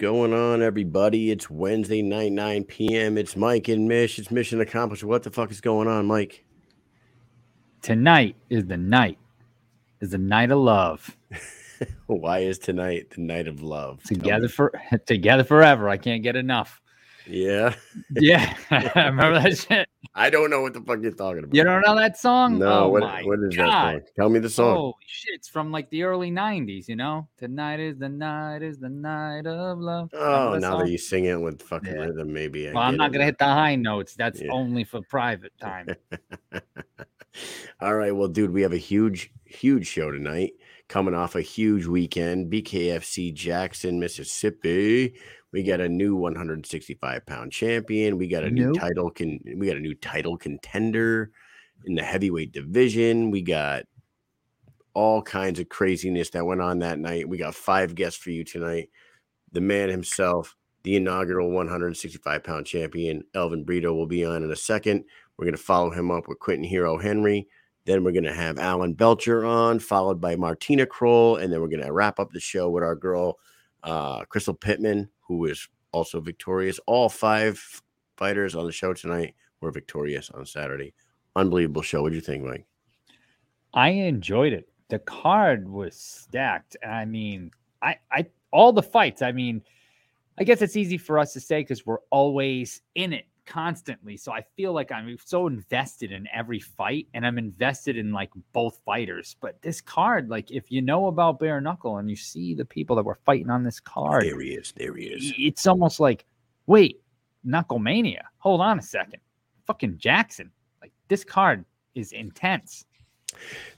going on, everybody? It's Wednesday night, 9 p.m. It's Mike and Mish. It's mission accomplished. What the fuck is going on, Mike? Tonight is the night, is the night of love. Why is tonight the night of love? Together for together forever. I can't get enough. Yeah. Yeah. Remember that shit? I don't know what the fuck you're talking about. You don't know that song? No, oh what, what is God. that song? Tell me the song. Holy shit, it's from like the early 90s, you know? Tonight is the night is the night of love. Oh, Remember now song? that you sing it with fucking Yeah. rhythm, maybe. I Well, I'm not gonna hit the high notes. That's Yeah. only for private time. All right. Well, dude, we have a huge, huge show tonight. Coming off a huge weekend, BKFC Jackson, Mississippi. We got a new 165 pound champion. We got a new Nope. title. Can we got a new title contender in the heavyweight division? We got all kinds of craziness that went on that night. We got five guests for you tonight. The man himself, the inaugural 165 pound champion, Elvin Brito, will be on in a second. We're going to follow him up with Quentin Hero Henry. Then we're going to have Alan Belcher on, followed by Martina Kroll. And then we're going to wrap up the show with our girl, uh, Crystal Pittman, who is also victorious. All five fighters on the show tonight were victorious on Saturday. Unbelievable show. What do you think, Mike? I enjoyed it. The card was stacked. I mean, I, I, all the fights. I mean, I guess it's easy for us to say because we're always in it constantly. So I feel like I'm so invested in every fight, and I'm invested in like both fighters. But this card, like, if you know about bare knuckle and you see the people that were fighting on this card, There he is. There he is. it's almost like, wait, Knucklemania. Hold on a second, fucking Jackson. Like this card is intense.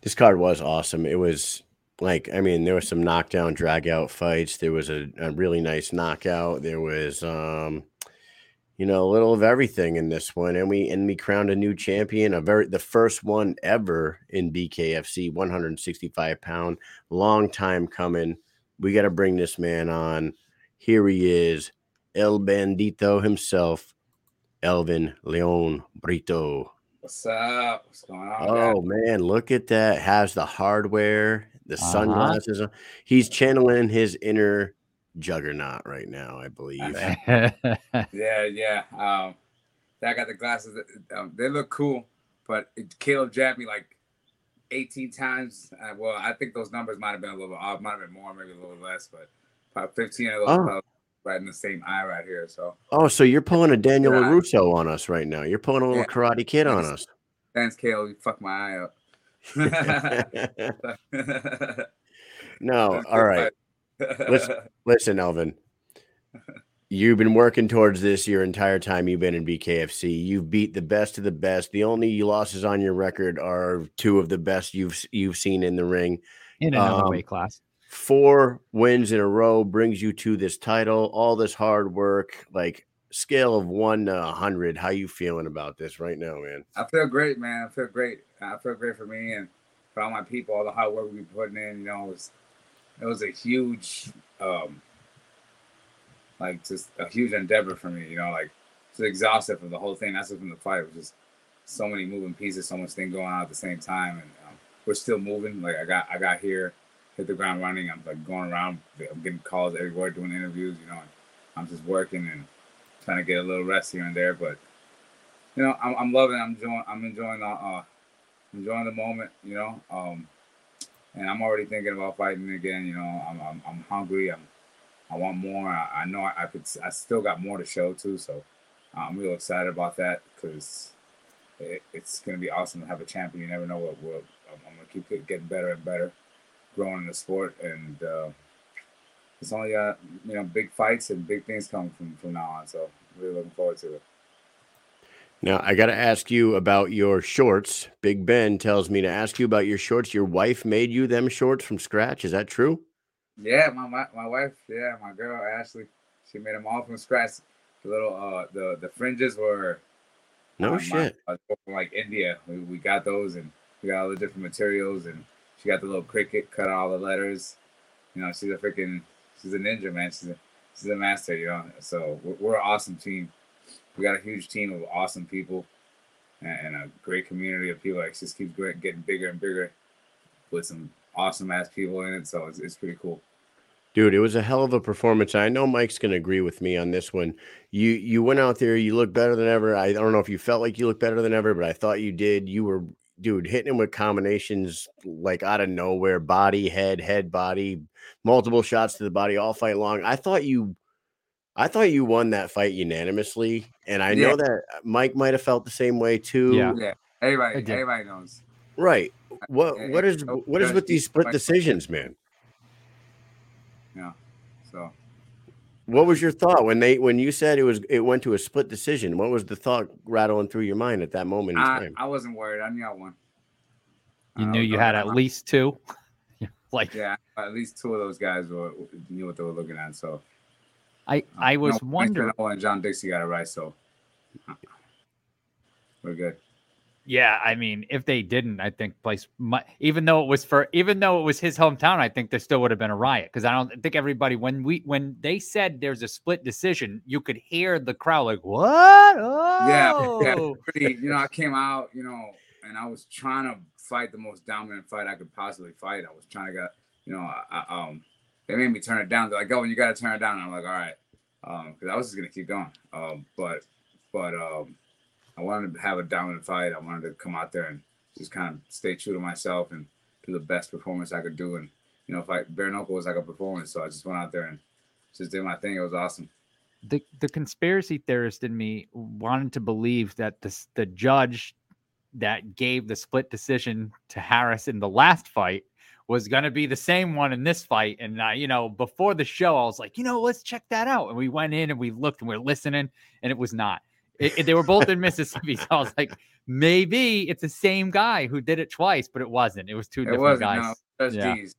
This card was awesome. It was like, I mean, there was some knockdown, drag out fights. There was a, a really nice knockout. There was, um, you know, a little of everything in this one, and we and we crowned a new champion, a very the first one ever in BKFC, 165 pound, long time coming. We got to bring this man on. Here he is, El Bandito himself, Elvin Leon Brito. What's up? What's going on? Oh man, look at that. Has the hardware, the Uh-huh. sunglasses. on. He's channeling his inner juggernaut right now, I believe. Yeah, yeah. Um, I got the glasses. Um, they look cool, but it, Caleb jabbed me like 18 times. Uh, well, I think those numbers might have been a little off, might have been more, maybe a little less, but about 15 of those Oh. probably right in the same eye right here. So Oh, so you're pulling a Daniel Yeah. LaRusso on us right now. You're pulling a little Yeah. karate kid on Thanks. us. thanks, Caleb. You fucked my eye up. no, all right. Listen. Listen, Elvin. You've been working towards this your entire time you've been in BKFC. You've beat the best of the best. The only losses on your record are two of the best you've you've seen in the ring. in another Um, weight class. four wins in a row brings you to this title all this hard work like scale of one to 100 how you feeling about this right now man I feel great, man. I feel great. I feel great for me and for all my people, all the hard work we been putting in. You know, it was it was a huge, um, like just a huge endeavor for me. You know, like just exhausted from the whole thing. That's from the fight. It was just so many moving pieces, so much thing going on at the same time, and um, we're still moving. Like I got I got here, hit the ground running. I'm like going around. I'm getting calls everywhere, doing interviews. You know, I'm just working and trying to get a little rest here and there, but you know, I'm, I'm loving. I'm enjoying. I'm enjoying the uh, enjoying the moment. You know, um, and I'm already thinking about fighting again. You know, I'm I'm, I'm hungry. I'm I want more. I, I know I, I could. I still got more to show too. So I'm real excited about that because it, it's gonna be awesome to have a champion. You never know what will. I'm, gonna keep getting better and better, growing in the sport, and uh, it's only uh you know big fights and big things coming from from now on. So really looking forward to it. Now i got to ask you about your shorts big ben tells me to ask you about your shorts your wife made you them shorts from scratch is that true Yeah, my, my my wife, yeah, my girl Ashley, she made them all from scratch. The little uh the the fringes were no uh, my- shit uh, from like India. We, we got those and we got all the different materials and she got the little cricket, cut all the letters. You know, she's a freaking she's a ninja man. She's a she's a master. You know, so we're, we're an awesome team. We got a huge team of awesome people and, a great community of people. Like just keeps getting bigger and bigger with some awesome ass people in it. So it's, it's pretty cool. Dude, it was a hell of a performance. I know Mike's going to agree with me on this one. You you went out there, you looked better than ever. I don't know if you felt like you looked better than ever, but I thought you did. You were dude hitting him with combinations like out of nowhere, body, head, head, body, multiple shots to the body all fight long. I thought you I thought you won that fight unanimously, and I Yeah. know that uh, Mike might have felt the same way too. Yeah. Yeah, everybody, everybody knows. Right. What Yeah, what yeah. is what is with these split decisions, man? Yeah. So What was your thought when they when you said it was it went to a split decision? What was the thought rattling through your mind at that moment in I, time? I wasn't worried. I knew I won. You I knew you had at least two. like Yeah, at least two of those guys were knew what they were looking at. So I, I was no, wondering. Winston and John Dixie got it right. So we're good. Yeah, I mean, if they didn't, I think place might, even though it was for even though it was his hometown, I think there still would have been a riot because I don't think everybody when we when they said there's a split decision, you could hear the crowd like what? Yeah, yeah. Oh, Pretty, you know, I came out, you know, and I was trying to fight the most dominant fight I could possibly fight. I was trying to get, you know, I, I, um, they made me turn it down. They're like, "Oh, you got to turn it down." And I'm like, "All right," um, because I was just gonna keep going. Um, but, but, um, I wanted to have a dominant fight. I wanted to come out there and just kind of stay true to myself and do the best performance I could do. And you know, fight bare knuckle was like a performance, so I just went out there and just did my thing. It was awesome. the the conspiracy theorist in me wanted to believe that this the judge that gave the split decision to Harris in the last fight was going to be the same one in this fight. And uh, you know, before the show, I was like, you know, let's check that out. And we went in and we looked and we are listening, and it was not. It, it- they were both in Mississippi, so I was like, maybe it's the same guy who did it twice, but it wasn't. It was two It different wasn't. guys. No, Judge Yeah. D's.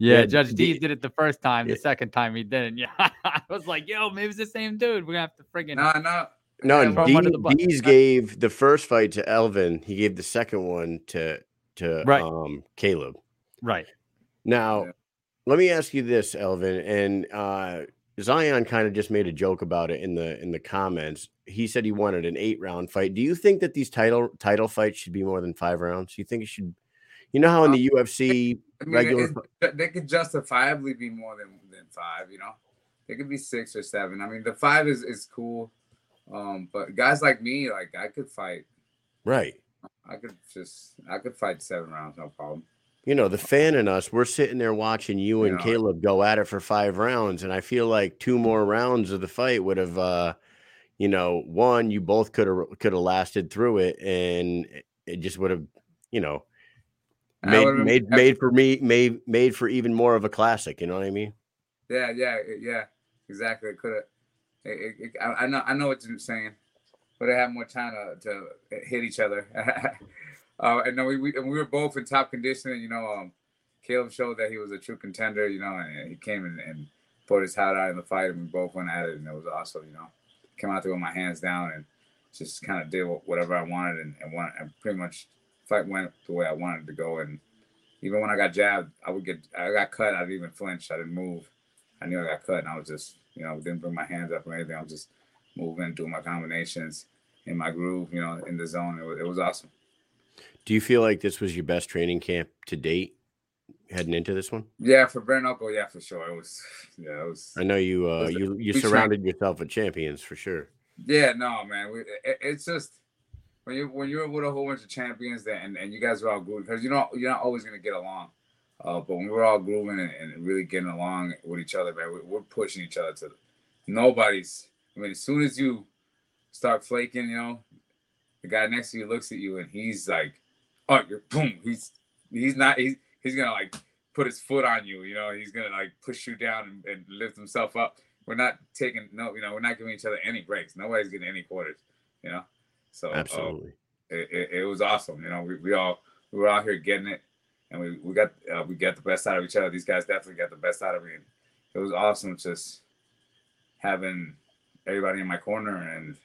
Yeah, Yeah, Judge D- D did it the first time. The Yeah. second time he didn't. Yeah, I was like, yo, maybe it's the same dude. We're gonna have to friggin' No, no. No, Yeah, and throw D, under the bus. D's gave the first fight to Elvin. He gave the second one to to Right. um Caleb. Right. Now, Yeah. let me ask you this, Elvin, and uh Zion kind of just made a joke about it in the in the comments. He said he wanted an eight round fight. Do you think that these title title fights should be more than five rounds? Do you think it should? You know how in the UFC I mean, regular it- it- they could justifiably be more than, than five, you know. They could be six or seven. I mean, the five is, is cool. Um, but guys like me, like I could fight. right? I could just I could fight seven rounds, no problem. You know, the fan in us, we're sitting there watching you and Yeah. Caleb go at it for five rounds. And I feel like two more rounds of the fight would have uh, you know, one, you both could have could have lasted through it and it- just would have, you know, made made made for me made made for even more of a classic, you know what I mean? Yeah, yeah, yeah, exactly. It could have. I, I know, I know what you're saying, but they have more time to, to hit each other. uh, and we, we and we were both in top condition. and, You know, um, Caleb showed that he was a true contender. You know, and he came in and put his hat out in the fight, and we both went at it, and it was awesome. You know, came out there with my hands down and just kind of did whatever I wanted, and and, and pretty much fight went the way I wanted to go. And even when I got jabbed, I would get I got cut. I didn't even flinch. I didn't move. I knew I got cut, and I was just, you know, didn't bring my hands up or anything. I was just moving, doing my combinations in my groove, you know, in the zone. It was, it was awesome. Do you feel like this was your best training camp to date heading into this one? Yeah, for bare knuckle, yeah, for sure. It was, yeah, it was. I know you uh you you surrounded yourself with champions for sure. Yeah, no, man. We, it, it's just when you when you're with a whole bunch of champions that and, and you guys are all grooving because you know you're not always gonna get along. Uh, but when we're all grooving and, and really getting along with each other, man, we, we're pushing each other to nobody's. I mean, as soon as you start flaking, you know, the guy next to you looks at you and he's like, "Oh, you're boom." He's he's not he's he's gonna like put his foot on you. You know, he's gonna like push you down and, and lift himself up. We're not taking no, you know, we're not giving each other any breaks. Nobody's getting any quarters. You know, so uh, Absolutely. it, it, it was awesome. You know, we, we all we were out here getting it, and we we got uh, we got the best out of each other. These guys definitely got the best out of me. And it was awesome just having everybody in my corner, and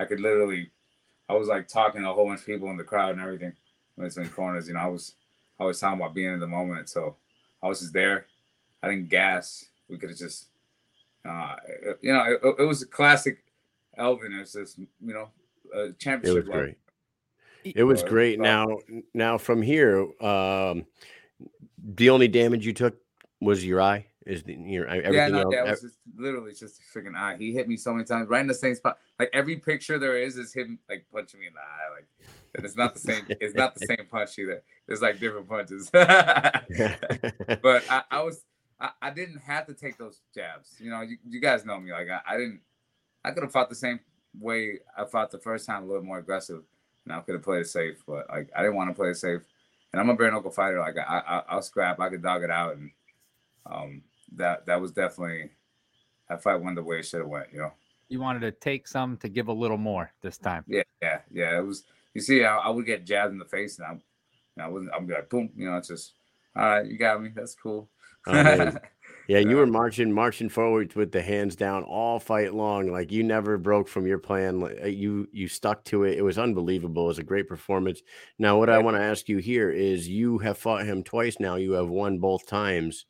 I could literally, I was like talking to a whole bunch of people in the crowd and everything in corners. You know, I was I was talking about being in the moment, so I was just there. I didn't gas. We could have just, uh, you know, it, it was a classic Elvin. It was just, you know, a It was level. great. It was Uh, great. Now, now from here, um, the only damage you took was your eye. Is the you know Yeah, no, else? ev- was just literally just a freaking eye. He hit me so many times, right in the same spot. Like every picture there is is him like punching me in the eye. Like and it's not the same. It's not the same punch either. It's like different punches. but I, I was I, I didn't have to take those jabs. You know, you, you guys know me. Like I, I didn't. I could have fought the same way I fought the first time, a little more aggressive, and I could have played it safe. But like I didn't want to play it safe. And I'm a bare knuckle fighter. Like I, I I'll scrap. I could dog it out, and um that that was definitely that fight went the way it should have went. You know. You wanted to take some to give a little more this time. Yeah, yeah, yeah. It was. You see, I, I would get jabbed in the face, and I, and I wasn't. I'm like, boom. You know, it's just, all right, you got me. That's cool. Yeah, you were marching, marching forward with the hands down all fight long. Like you never broke from your plan. Uh, You you stuck to it. It was unbelievable. It was a great performance. Now, what I want to ask you here is, you have fought him twice now. You have won both times.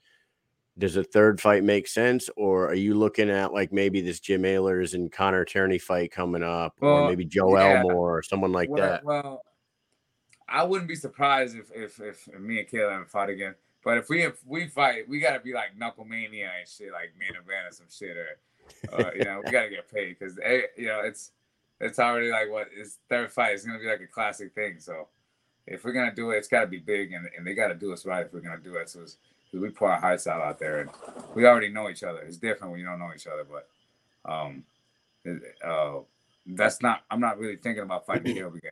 Does a third fight make sense, or are you looking at like maybe this Jim Alers and Connor Tierney fight coming up, or maybe Joe yeah. Elmore or someone like well, that? well, I wouldn't be surprised if if if me and Caleb ever fought again. But if we if we fight, we gotta be like Knucklemania and shit, like main event or some shit, or uh, you know, we gotta get paid because you know it's it's already like what is third fight. It's gonna be like a classic thing. So if we're gonna do it, it's gotta be big, and, and they gotta do us right if we're gonna do it. So it's, we pour our hearts out out there, and we already know each other. It's different when you don't know each other, but um, uh, that's not. I'm not really thinking about fighting Caleb again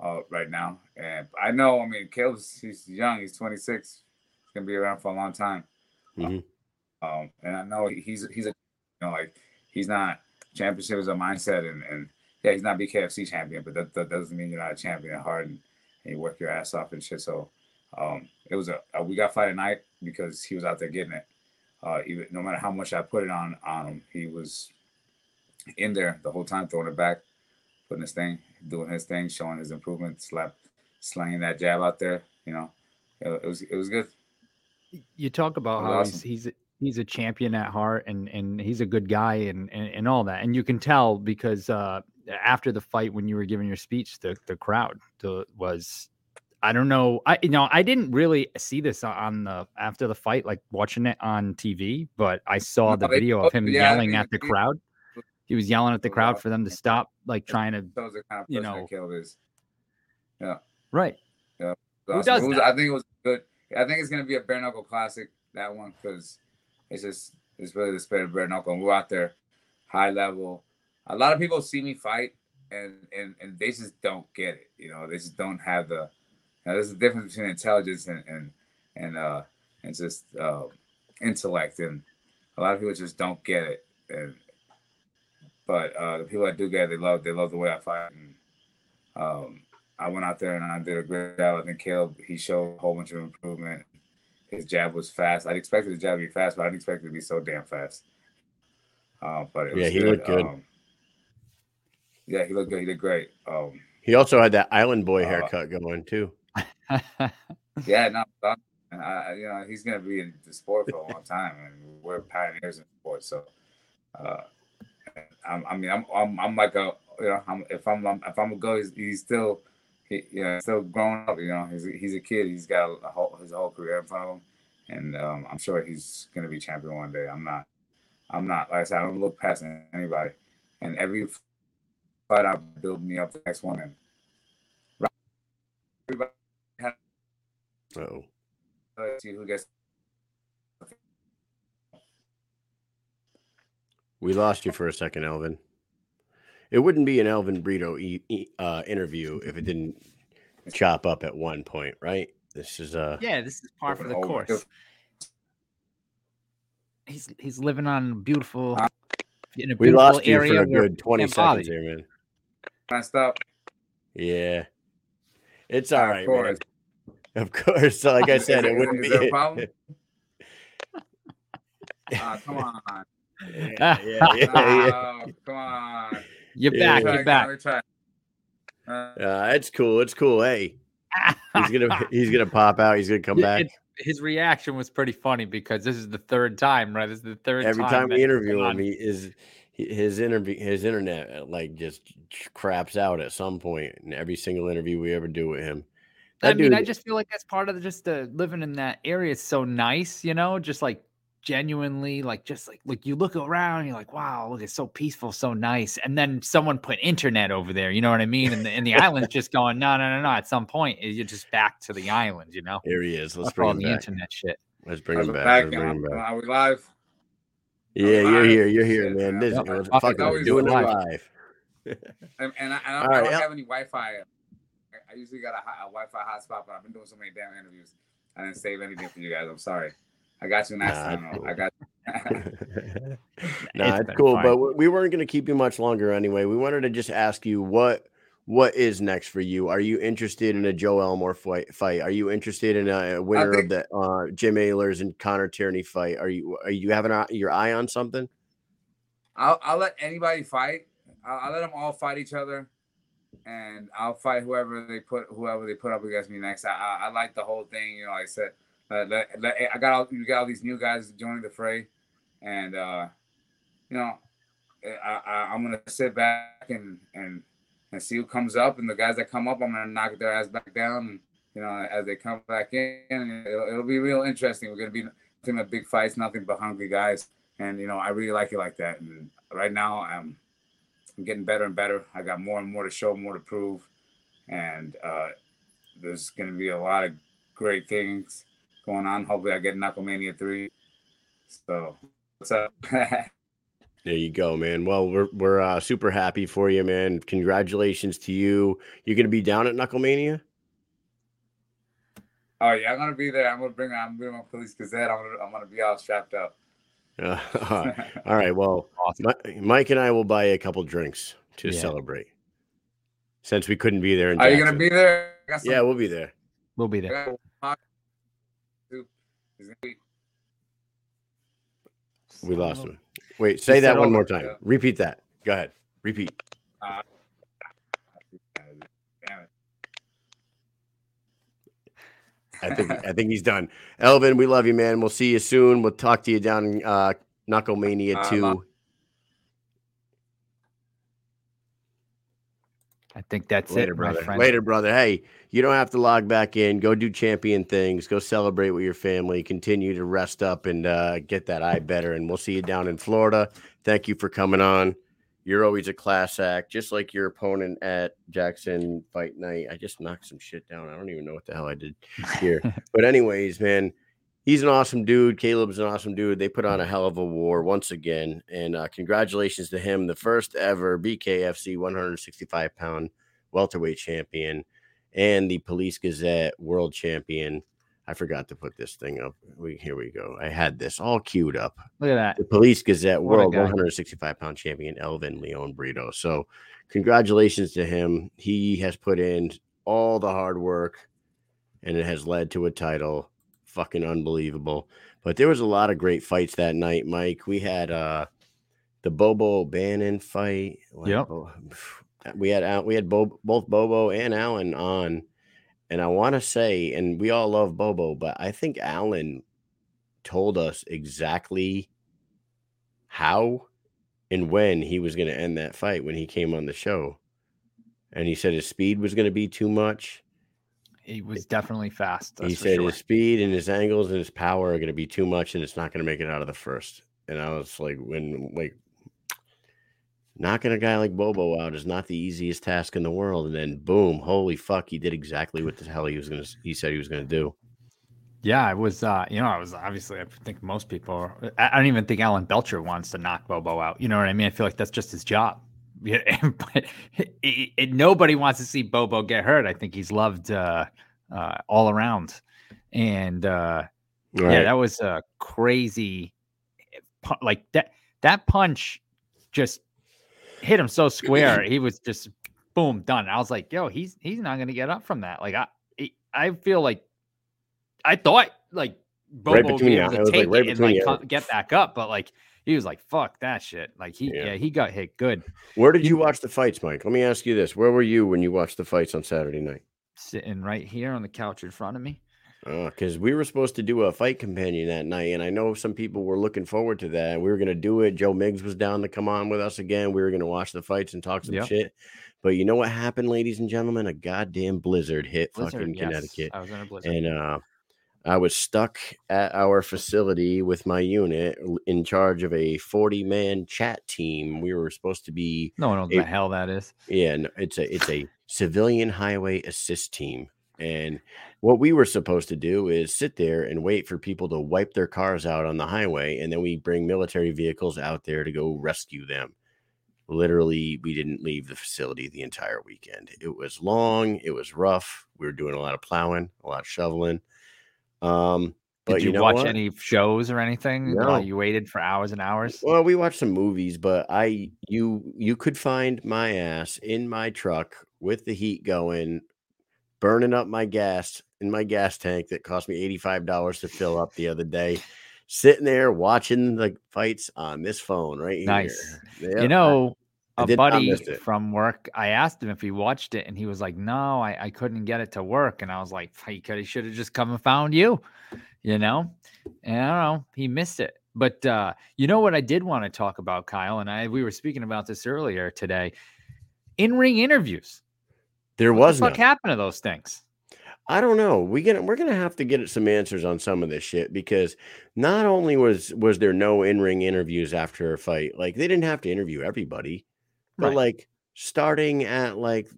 uh, right now. And I know, I mean, Caleb's he's young. He's 26. He's gonna be around for a long time. Mhm. Um, and I know he's he's a you know like he's not championship is a mindset, and and yeah, he's not BKFC champion, but that, that doesn't mean you're not a champion at heart and, and you work your ass off and shit. So um, it was a, a we got fight at night because he was out there getting it. Uh, even no matter how much I put it on on him, he was in there the whole time, throwing it back, putting his thing, doing his thing, showing his improvement, slap, slanging that jab out there. You know, it, it was it was good. You talk about how awesome. he's he's he's a champion at heart and and he's a good guy and and, and all that. And you can tell because uh after the fight when you were giving your speech, the the crowd was I don't know. I you know I didn't really see this on the after the fight, like watching it on TV, but I saw the oh, video of him yeah, yelling at the crowd. He was yelling at the crowd for them to stop, like trying to That was kind of You know. that Caleb is. right. It Who does awesome. Was-? I think it was good. I think it's gonna be a bare knuckle classic that one because it's just it's really the spirit of bare knuckle. And we're out there, high level. A lot of people see me fight and and and they just don't get it. You know, they just don't have the. Know, there's a difference between intelligence and and and uh and just uh, intellect, and a lot of people just don't get it. And but uh, the people that do get it, they love they love the way I fight. And, um, I went out there and I did a great job. I think Caleb he showed a whole bunch of improvement. His jab was fast. I'd expected his jab to be fast, but I didn't expect it to be so damn fast. Uh, but it was Yeah, he good. looked good. Um, yeah, he looked good. He did great. Um, He also had that Island Boy Uh, haircut going too. Yeah, no, I, you know he's gonna be in the sport for a long time, and we're pioneers in sports. So, uh, I mean, I'm, I'm, I'm like a, you know, I'm, if I'm, if I'm a go, he's, he's still, he, you know, still growing up. You know, he's, he's a kid. He's got a whole, his whole career in front of him, and um, I'm sure he's gonna be champion one day. I'm not, I'm not. Like I said, I don't look past anybody, and every fight I build me up the next one, and everybody Oh, let's see who gets we lost you for a second, Elvin. It wouldn't be an Elvin Brito e- e- uh, interview if it didn't chop up at one point, right? This is uh yeah, this is par for the course. He's he's living on beautiful in a we beautiful lost you area for a where good 20 can't seconds you. there, man. messed up. Yeah. It's all right, Of course. man. Of course. So like I said, it- it is wouldn't be a problem? Ah, come on. yeah, yeah, yeah, yeah. Oh, come on. You're Yeah. back. You're back. let me try. Uh, Uh, it's cool. It's cool. Hey, he's gonna he's gonna pop out. He's gonna come back it- his reaction was pretty funny because this is the third time, right? This is the third every time, time we interview him. on. He is his interview his internet uh, like just craps out at some point in every single interview we ever do with him. I That mean, I just feel like that's part of the, just the living in that area is so nice, you know, just like genuinely like just like like you look around you're like wow look it's so peaceful so nice and then someone put internet over there you know what i mean and the, and the island's just going no no no no at some point eh, you're just back to the island you know Here he is. Let's That's bring all him the back. internet shit Let's bring him back. back? Bring him I- back. Are we live? Yeah, you're live. here. You're here, man. man. This Yep. we're fucking doing it live. live. And, and, I, and I, All I right, don't yeah. have any Wi-Fi. I, I usually got a, a Wi-Fi hotspot, but I've been doing so many damn interviews. I didn't save anything for you guys. I'm sorry. I got you next Nah, time. it's cool. I got. nah, it's been cool, fine. but we- we weren't going to keep you much longer anyway. We wanted to just ask you what what is next for you. Are you interested in a Joe Elmore fight? Fight? Are you interested in a winner think- of the uh, Jim Alers's and Connor Tierney fight? Are you are you having a, your eye on something? I'll, I'll let anybody fight. I'll, I'll let them all fight each other, and I'll fight whoever they put whoever they put up against me next. I, I, I like the whole thing. You know, like I said, uh, let, let, I got all you got all these new guys joining the fray, and uh, you know, I, I, I'm gonna sit back and and and see who comes up, and the guys that come up, I'm gonna knock their ass back down. And, you know, as they come back in, it'll, it'll be real interesting. We're gonna be nothing but big fights, nothing but hungry guys and you know I really like it like that. And right now I'm I'm getting better and better. I got more and more to show, more to prove, and uh, there's going to be a lot of great things going on. Hopefully, I get Knucklemania three. So what's up? There you go, man. Well, we're we're uh, super happy for you, man. Congratulations to you. You're going to be down at Knucklemania. oh yeah, I'm gonna be there. I'm gonna bring I'm bringing my police gazette. I'm gonna I'm gonna be all strapped up. Uh, all right. Well, awesome Mi- Mike and I will buy a couple drinks to Yeah. celebrate. Since we couldn't be there in Are you gonna be there? Some- Yeah, we'll be there. we'll be there got- It's gonna be- We lost him. Wait, say that one more time. Repeat that. Go ahead. Repeat. Damn I think I think he's done. Elvin, we love you, man. We'll see you soon. We'll talk to you down in uh, Knucklemania Uh, two. love- i think that's Later, it brother. friend. Later, brother. Hey, you don't have to log back in. Go do champion things. Go celebrate with your family. Continue to rest up and uh, get that eye better. And we'll see you down in Florida. Thank you for coming on. You're always a class act, just like your opponent at Jackson Fight Night. I just knocked some shit down. I don't even know what the hell I did here. but anyways, man, he's an awesome dude. Caleb's an awesome dude. They put on a hell of a war once again, and uh, congratulations to him, the first ever BKFC 165 pound welterweight champion and the Police Gazette world champion. I forgot to put this thing up. We here we go. I had this all queued up. look at that The Police Gazette What world 165 pound champion Elvin Leon Brito. So, congratulations to him. He has put in all the hard work and it has led to a title. Fucking unbelievable. But there was a lot of great fights that night, Mike. We had uh the Bobo O'Bannon fight. Yep. oh, We had we had Bo- both Bobo and Alan on, and I want to say, and we all love Bobo, but I think Alan told us exactly how and when he was going to end that fight when he came on the show. And he said his speed was going to be too much. he was definitely fast he said sure. his speed and his angles and his power are going to be too much and it's not going to make it out of the first. And I was like, when, like, knocking a guy like Bobo out is not the easiest task in the world. And then, boom, holy fuck, he did exactly what the hell he was going to, he said he was going to do. Yeah, it was. Uh, you know, I was obviously. I think most people. Are, I don't even think Alan Belcher wants to knock Bobo out. You know what I mean? I feel like that's just his job. But it, it, nobody wants to see Bobo get hurt. I think he's loved uh, uh, all around, and uh, All yeah, that was a crazy. Like that. That punch just hit him so square. he was just boom done. I was like, yo, he's he's not gonna get up from that. Like I I feel like I thought like Bobo Right between be you. to was, like, right it and like get back up, but like he was like, fuck that shit. Like he Yeah. yeah, he got hit good. Where did you watch the fights, Mike? Let me ask you this. Where were you when you watched the fights on Saturday night? Sitting right here on the couch in front of me. Because Uh, we were supposed to do a fight companion that night, and I know some people were looking forward to that. We were going to do it. Joe Riggs was down to come on with us again. We were going to watch the fights and talk some Yep. shit. But you know what happened, ladies and gentlemen? A goddamn blizzard hit Blizzard, fucking yes. Connecticut, I was in a blizzard. and uh, I was stuck at our facility with my unit in charge of a 40 man chat team. We were supposed to be No one knows what the hell that is. yeah, no, it's a it's a civilian highway assist team. And what we were supposed to do is sit there and wait for people to wipe their cars out on the highway, and then we bring military vehicles out there to go rescue them. Literally, we didn't leave the facility the entire weekend. It was long, it was rough. We were doing a lot of plowing, a lot of shoveling. Um, but Did you, know watch what? any shows or anything No. while you waited for hours and hours? Well, we watched some movies, but I you you could find my ass in my truck with the heat going, burning up my gas in my gas tank that cost me $85 to fill up the other day, sitting there watching the fights on this phone right here. Nice. Yep, you know, I a buddy from work, I asked him if he watched it, and he was like, "No, I, I couldn't get it to work." And I was like, "He could, he should have just come and found you," you know. And I don't know, he missed it. But uh, you know what I did want to talk about, Kyle, and I we were speaking about this earlier today. In ring interviews. there What was the fuck happened to those things? I don't know. We gonna we're gonna have to get some answers on some of this shit because not only was was there no in ring interviews after a fight, like they didn't have to interview everybody, but Right. like starting at like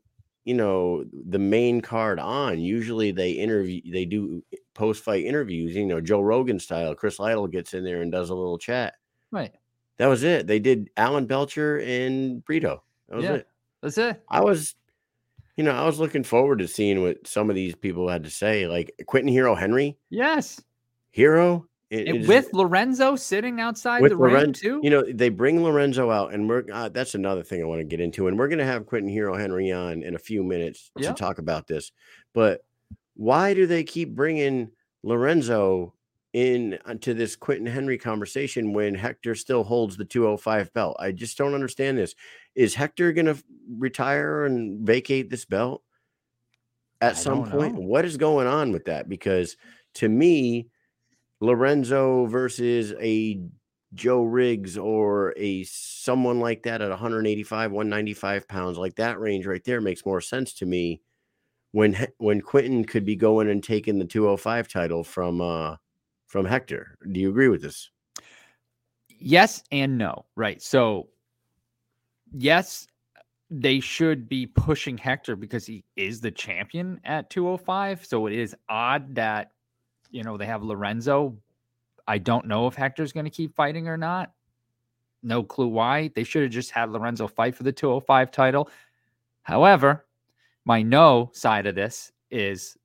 you know the main card on, usually they interview they do post fight interviews. You know Joe Rogan style. Chris Lytle gets in there and does a little chat. Right. That was it. They did Alan Belcher and Brito. That was Yeah. it. That's it. I was, you know, I was looking forward to seeing what some of these people had to say. Like Quentin Hero Henry, Yes. Hero, it- it is- with Lorenzo sitting outside with the ring Loren- too. you know, they bring Lorenzo out, and we're uh, that's another thing I want to get into, and we're gonna have Quentin Hero Henry on in a few minutes Yeah. to talk about this. But why do they keep bringing Lorenzo in to this Quentin Henry conversation when Hector still holds the 205 belt? I just don't understand this. Is Hector gonna f- retire and vacate this belt at I some point? know. What is going on with that? Because to me, Lorenzo versus a Joe Riggs or a someone like that at 185, 195 pounds, like that range right there makes more sense to me. When when Quentin could be going and taking the 205 title from uh from Hector. Do you agree with this? Yes and no. Right. So, yes, they should be pushing Hector because he is the champion at 205. So it is odd that, you know, they have Lorenzo. I don't know if Hector's going to keep fighting or not. No clue why. They should have just had Lorenzo fight for the 205 title. However, my no side of this is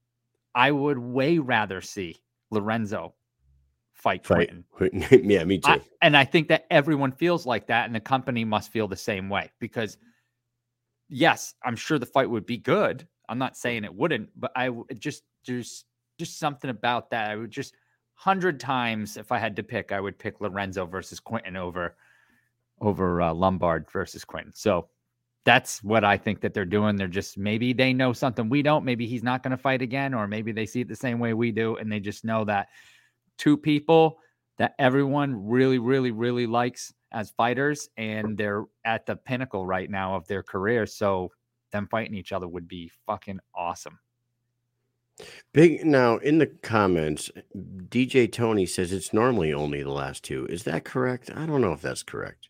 I would way rather see Lorenzo fight Fight. Quentin. yeah, me too. I, and I think that everyone feels like that, and the company must feel the same way because, yes, I'm sure the fight would be good. I'm not saying it wouldn't, but I just there's just something about that. I would just hundred times if I had to pick, I would pick Lorenzo versus Quentin over over uh, Lombard versus Quentin. So that's what I think that they're doing. They're just maybe they know something we don't. Maybe he's not going to fight again, or maybe they see it the same way we do, and they just know that two people that everyone really, really, really likes as fighters, and they're at the pinnacle right now of their career. So them fighting each other would be fucking awesome. Big now in the comments, DJ Tony says it's normally only the last two. Is that correct? I don't know if that's correct.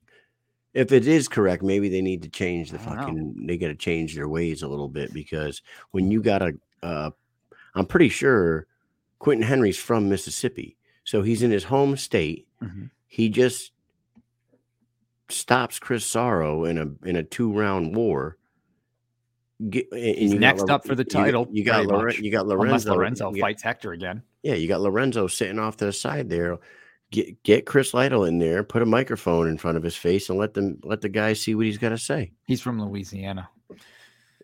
If it is correct, maybe they need to change the don't know. fucking. They got to change their ways a little bit because when you got a, uh, I'm pretty sure Quentin Henry's from Mississippi, so he's in his home state. Mhm. He just stops Chris Sorrow in a in a two round war. Get, He's you next up for the you got- title, You got Lore- much. you got Unless Lorenzo. Lorenzo you got- fights Hector again. yeah, you got Lorenzo sitting off to the side there. Get get Chris Lytle in there, put a microphone in front of his face, and let them let the guy see what he's got to say. He's from Louisiana.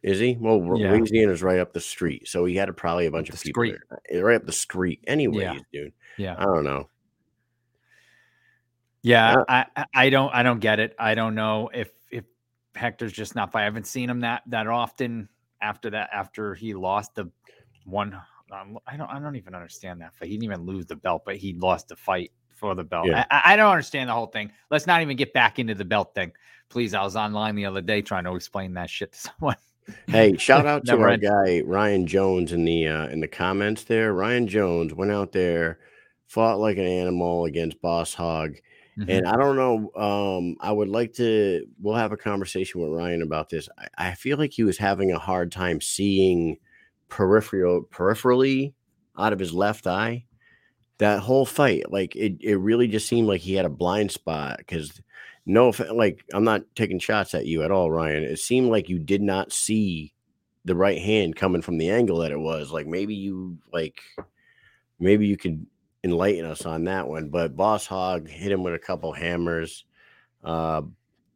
Is he? Well, Yeah. Louisiana's right up the street, so he had a, probably a bunch the of people street. there. right up the street. Anyways, dude, Yeah. I don't know. Yeah, Uh, I I- don't I don't get it. I don't know if if Hector's just not. I haven't seen him that that often after that after he lost the one. Um, I don't I don't even understand that fight. He didn't even lose the belt, but he lost the fight for the belt. Yeah. I- I don't understand the whole thing. Let's not even get back into the belt thing, please. I was online the other day trying to explain that shit to someone. Hey, shout out to our end. guy Ryan Jones in the uh, in the comments there. Ryan Jones went out there, fought like an animal against Boss Hog, Mhm. and I don't know. Um, I would like to. We'll have a conversation with Ryan about this. I, I feel like he was having a hard time seeing peripheral peripherally out of his left eye. That whole fight, like it, it really just seemed like he had a blind spot. Because no, like I'm not taking shots at you at all, Ryan. It seemed like you did not see the right hand coming from the angle that it was. Like maybe you like maybe you could enlighten us on that one. But Boss Hog hit him with a couple hammers. Uh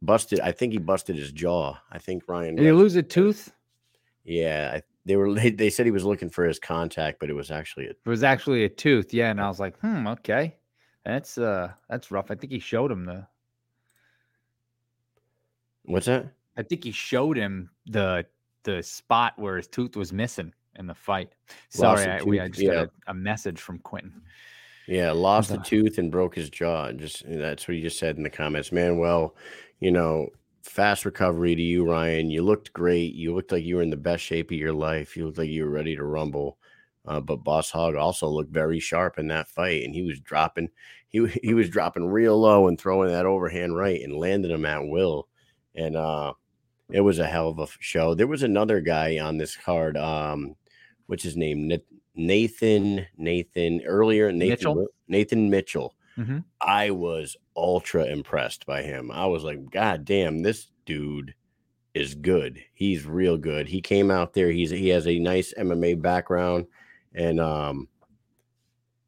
busted. I think he busted his jaw. I think Ryan. Did he lose a tooth? Yeah, I, they were. They, they said he was looking for his contact, but it was actually a It was actually a tooth. Yeah, and I was like, hmm, okay, that's uh, that's rough. I think he showed him the. What's that? I think he showed him the the spot where his tooth was missing in the fight. Sorry, I, we I just yeah. got a, a message from Quentin. Yeah, lost the- tooth and broke his jaw. and Just that's what he just said in the comments. Man, well, you know, fast recovery to you, Ryan. You looked great. You looked like you were in the best shape of your life. You looked like you were ready to rumble. Uh, but Boss Hog also looked very sharp in that fight, and he was dropping. He he was dropping real low and throwing that overhand right and landing him at will. And uh, it was a hell of a show. There was another guy on this card. Um, what's his name? Nathan. Nathan earlier. Nathan Mitchell? Nathan Mitchell. Mhm. I was ultra impressed by him. I was like, God damn, this dude is good. He's real good. He came out there. He's he has a nice MMA background, and um,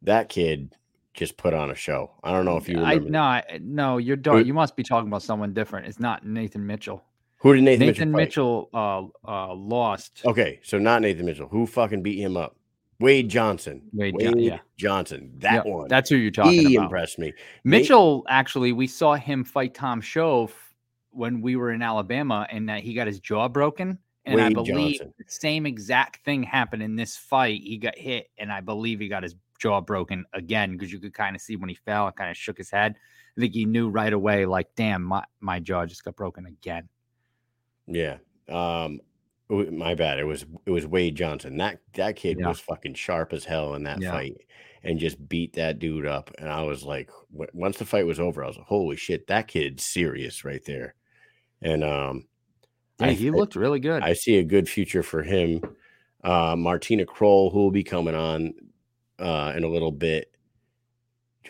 that kid just put on a show. I don't know if you I remember. no, I, no, you're dark. You must be talking about someone different. It's not Nathan Mitchell. Who did Nathan, Nathan Mitchell? Mitchell, uh, uh, lost. Okay, so not Nathan Mitchell. Who fucking beat him up? Wade Johnson. Wade Jo- yeah. Johnson. That Yep, one. That's who you're talking he about. impressed me. Nate- Mitchell, actually, we saw him fight Tom Shove when we were in Alabama, and that he got his jaw broken. And I believe Johnson. the same exact thing happened in this fight. He got hit, and I believe he got his jaw broken again because you could kind of see when he fell, it kind of shook his head. I think he knew right away, like, damn, my, my jaw just got broken again. Yeah. Um my bad. It was it was Wade Johnson. That that kid Yeah. was fucking sharp as hell in that Yeah. fight and just beat that dude up. And I was like, once the fight was over, I was like, holy shit, that kid's serious right there. And um Yeah, I he looked really good. I see a good future for him. Uh Martina Kroll, who will be coming on uh in a little bit.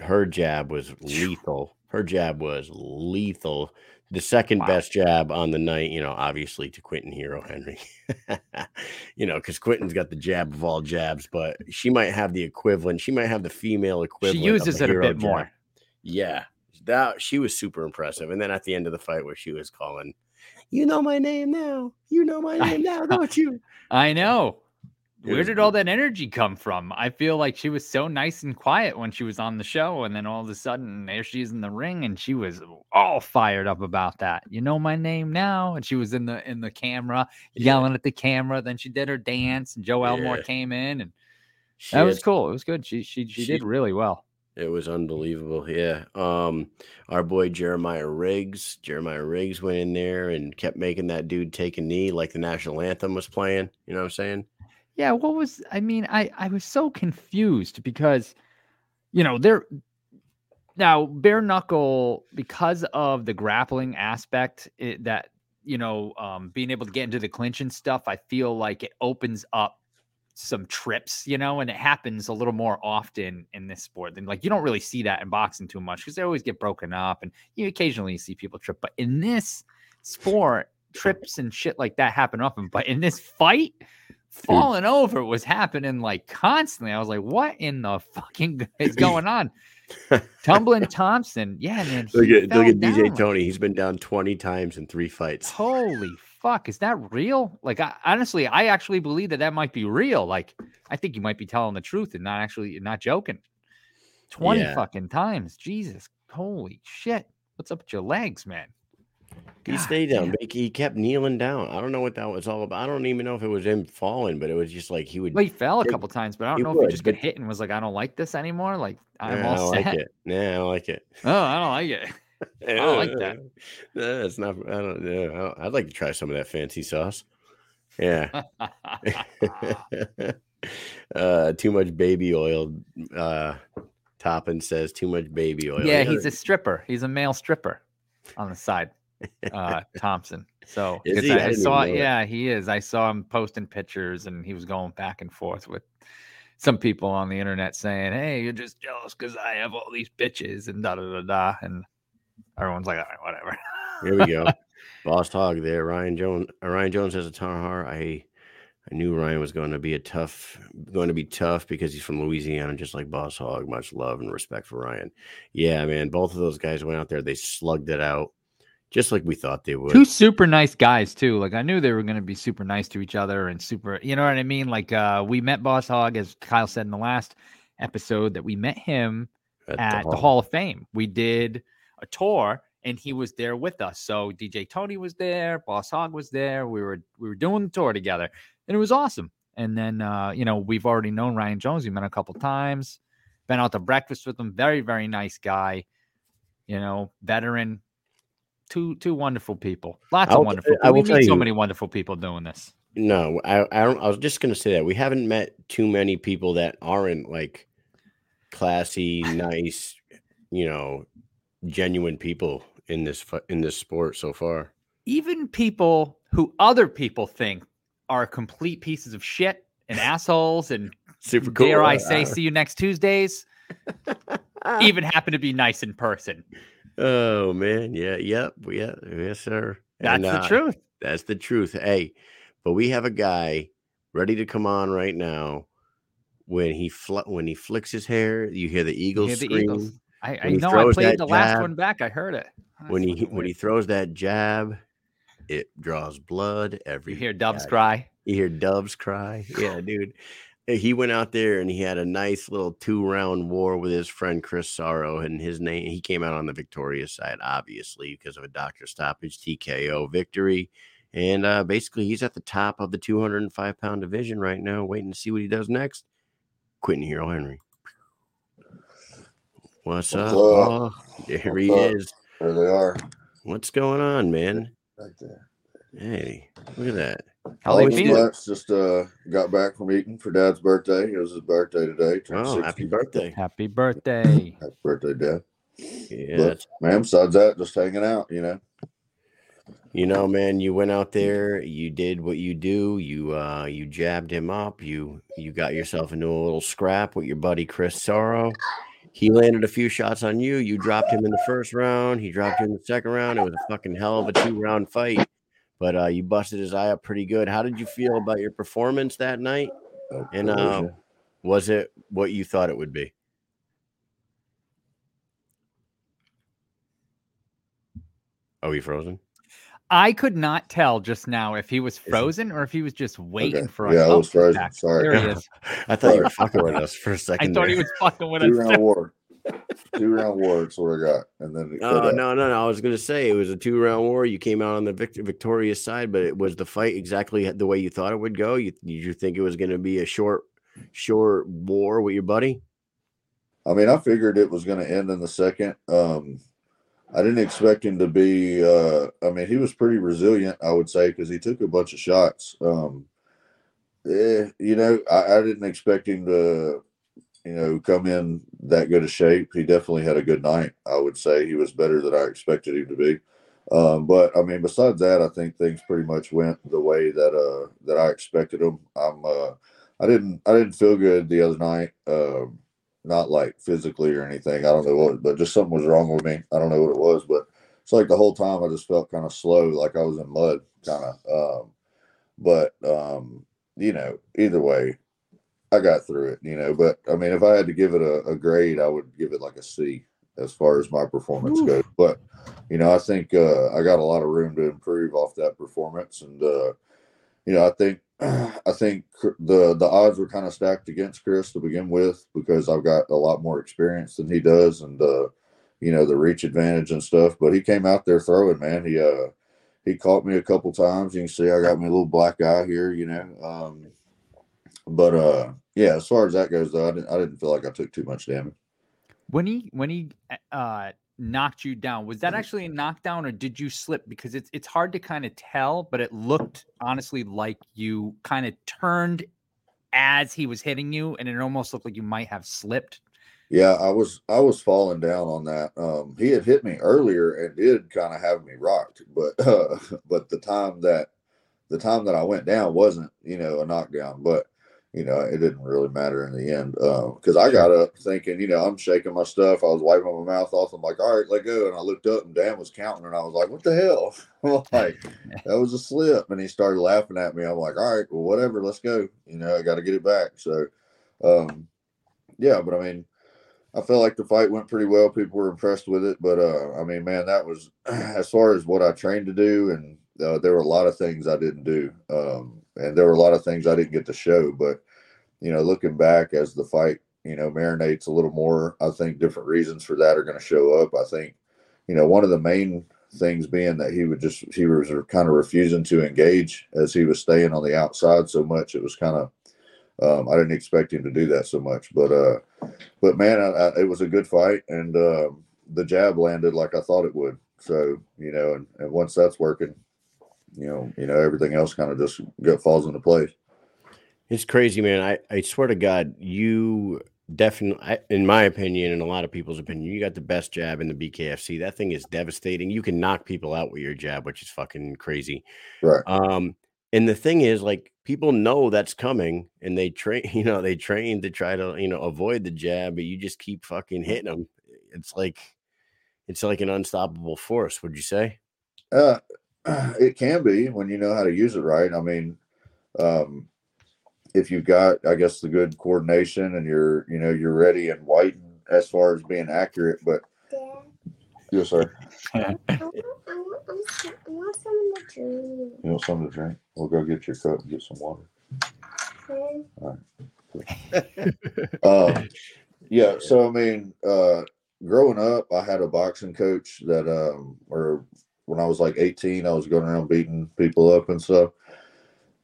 Her jab was lethal. Her jab was lethal. The second Wow. best jab on the night, you know, obviously to Quentin Hero Henry. you know, because Quentin's got the jab of all jabs, but she might have the equivalent. She might have the female she equivalent. of uses it a bit jab. more. Yeah, that she was super impressive. And then at the end of the fight, where she was calling, "You know my name now. You know my name now, don't you?" I know. Where did all that energy come from? I feel like she was so nice and quiet when she was on the show, and then all of a sudden there she is in the ring, and she was all fired up about that. You know my name now, and she was in the in the camera yelling at the camera. Then she did her dance, and Joe Elmore Yeah. came in, and She that was cool. It was good. She she she, She- did really well. It was unbelievable. Yeah. Um, our boy Jeremiah Riggs, Jeremiah Riggs went in there and kept making that dude take a knee like the national anthem was playing. You know what I'm saying? Yeah, what was I mean, I I was so confused because you know, they're now bare knuckle because of the grappling aspect it, that you know, um being able to get into the clinch and stuff, I feel like it opens up some trips, you know, and it happens a little more often in this sport than like you don't really see that in boxing too much because they always get broken up and you occasionally see people trip. But in this sport, trips and shit like that happen often. But in this fight, falling over was happening like constantly. I was like, what in the fucking is going on? Tumbling Thompson. Yeah, man. Look at look at DJ like- Tony. He's been down 20 times in three fights. Holy fuck, is that real? Like, I, honestly, I actually believe that that might be real. Like, I think you might be telling the truth and not actually not joking. Twenty Yeah. fucking times, Jesus, holy shit! What's up with your legs, man? He God stayed down, but he, kept kneeling down. I don't know what that was all about. I don't even know if it was him falling, but it was just like he would. Well, he fell a It- couple times, but I don't know if would, he just got hit and was like, "I don't like this anymore." Like, I'm Nah, all set. like it. Nah, I don't like it. Oh, I don't like it. I don't like that. Nah, it's not. I don't know. I'd like to try some of that fancy sauce. Yeah. uh, too much baby oil. Uh, Toppin says too much baby oil. yeah, he's a stripper. He's a male stripper on the side. Uh, Thompson. So he? I I, saw, yeah, he is. I saw him posting pictures, and he was going back and forth with some people on the internet saying, "Hey, you're just jealous because I have all these bitches," and da da da da. And everyone's like, "All right, whatever." Here we go. Boss Hog there. Ryan Jones. Uh, Ryan Jones has a Tahar. I I knew Ryan was going to be a tough, going to be tough because he's from Louisiana, just like Boss Hog. Much love and respect for Ryan. Yeah, man. Both of those guys went out there. They slugged it out, just like we thought they would. Two super nice guys too. Like I knew they were going to be super nice to each other and super. You know what I mean? Like uh, we met Boss Hog, as Kyle said in the last episode, that we met him at the Hall of Fame. We did a tour and he was there with us. So DJ Tony was there, Boss Hog was there. We were we were doing the tour together and it was awesome. And then uh, you know, we've already known Ryan Jones. We met a couple times, been out to breakfast with him. Very, very nice guy, you know, veteran. Two two wonderful people. Lots I'll of wonderful I people. We will tell meet so many wonderful people doing this. No, I, I don't. I was just gonna say that we haven't met too many people that aren't like classy, nice, you know, genuine people in this in this sport so far. even people who other people think are complete pieces of shit and assholes and Super cool. dare I say, see you next Tuesdays, even happen to be nice in person. Oh man, yeah, yep, yeah, yes, sir. That's And, the uh, truth. That's the truth. Hey, but we have a guy ready to come on right now. When he fl- when he flicks his hair, you hear the eagles hear the scream. Eagles. I, I know I played the last one back. I heard it. When he fucking when he throws that jab, it draws blood every. you hear doves cry. You hear doves cry. Yeah, dude. He went out there and he had a nice little two round war with his friend Chris Sorrow, and his name. He came out on the victorious side, obviously, because of a doctor stoppage, TKO victory. And uh, basically, he's at the top of the 205 pound division right now, waiting to see what he does next. Quentin Hero Henry. What's, What's up? up? Oh, there he up? is. There they are. What's going on, man? Right there. Hey, look at that. How they feeling? Just uh, got back from eating for Dad's birthday. It was his birthday today. Oh, 60. happy birthday. Happy birthday. Happy birthday, Dad. Yeah, But man, besides that, just hanging out. You know. you know, man, you went out there, you did what you do, you uh you jabbed him up, you you got yourself into a little scrap with your buddy Chris Sorrow. He landed a few shots on you. You dropped him in the first round. He dropped you in the second round. It was a fucking hell of a two round fight. But uh, you busted his eye up pretty good. How did you feel about your performance that night? Oh, And what was uh, it? was it what you thought it would be? Are we frozen? I could not tell just now if he was frozen or if he was just waiting Okay. for us. Yeah, I was frozen. back. Sorry. There he is. I thought you were fucking with us for a second. I thought he was fucking with two us. round war. Two round war. That's what I got. And then Oh cut no, no, no! I was gonna say it was a two-round war. You came out on the vict- victorious side, but it was the fight exactly the way you thought it would go. You did you think it was going to be a short, short war with your buddy? I mean, I figured it was going to end in the second. Um, I didn't expect him to be. Uh, I mean, he was pretty resilient, I would say, because he took a bunch of shots. Um, eh, you know, I, I didn't expect him to, you know, come in that good a shape. He definitely had a good night. I would say he was better than I expected him to be. Um, but I mean, besides that, I think things pretty much went the way that uh that I expected them. I'm uh, I didn't I didn't feel good the other night. Um, not like physically or anything. I don't know what, but just something was wrong with me. I don't know what it was, but it's like the whole time I just felt kind of slow, like I was in mud, kind of. Um, but um, you know, either way, I got through it. You know, but I mean, if I had to give it a, a grade, I would give it like a C as far as my performance goes. But you know, I think uh, I got a lot of room to improve off that performance, and uh, you know, I think I think the the odds were kind of stacked against Chris to begin with because I've got a lot more experience than he does, and uh, you know the reach advantage and stuff. But he came out there throwing, man. He uh he caught me a couple times. You can see I got me a little black eye here, you know. Um, but uh, yeah, as far as that goes, though, I didn't I didn't feel like I took too much damage. when he when he uh knocked you down. Was that actually a knockdown or did you slip? Because it's it's hard to kind of tell, but it looked honestly like you kind of turned as he was hitting you, and it almost looked like you might have slipped. Yeah, I was I was falling down on that. Um, he had hit me earlier and did kind of have me rocked, but uh, but the time that the time that I went down wasn't you know a knockdown, but you know, it didn't really matter in the end. Because uh, I got up thinking, you know, I'm shaking my stuff. I was wiping my mouth off. I'm like, all right, let go. And I looked up and Dan was counting. And I was like, what the hell? I'm like, that was a slip. And he started laughing at me. I'm like, all right, well, whatever, let's go. You know, I got to get it back. So, um, yeah, but I mean, I felt like the fight went pretty well. People were impressed with it. But uh, I mean, man, that was as far as what I trained to do. And uh, there were a lot of things I didn't do. Um, and there were a lot of things I didn't get to show. But you know, looking back as the fight, you know, marinates a little more, I think different reasons for that are going to show up. I think, you know, one of the main things being that he would just he was kind of refusing to engage as he was staying on the outside so much. It was kind of um, I didn't expect him to do that so much, but uh, but man, I, I, it was a good fight, and uh, the jab landed like I thought it would. So you know, and, and once that's working, you know, you know, everything else kind of just falls into place. It's crazy, man. I, I swear to God, you definitely, in my opinion, and a lot of people's opinion, you got the best jab in the BKFC. That thing is devastating. You can knock people out with your jab, which is fucking crazy. Right. Um, and the thing is, like, people know that's coming, and they train. You know, they train to try to, you know, avoid the jab, but you just keep fucking hitting them. It's like, it's like an unstoppable force. Would you say? Uh, it can be when you know how to use it right. I mean, um, if you've got, I guess, the good coordination and you're, you know, you're ready and white as far as being accurate. But Dad. yes, sir. I want, something to drink. You want something to drink? We'll go get your cup and get some water. Okay. All right. um, yeah. So I mean, uh, growing up, I had a boxing coach that, um, or when I was like 18, I was going around beating people up and stuff.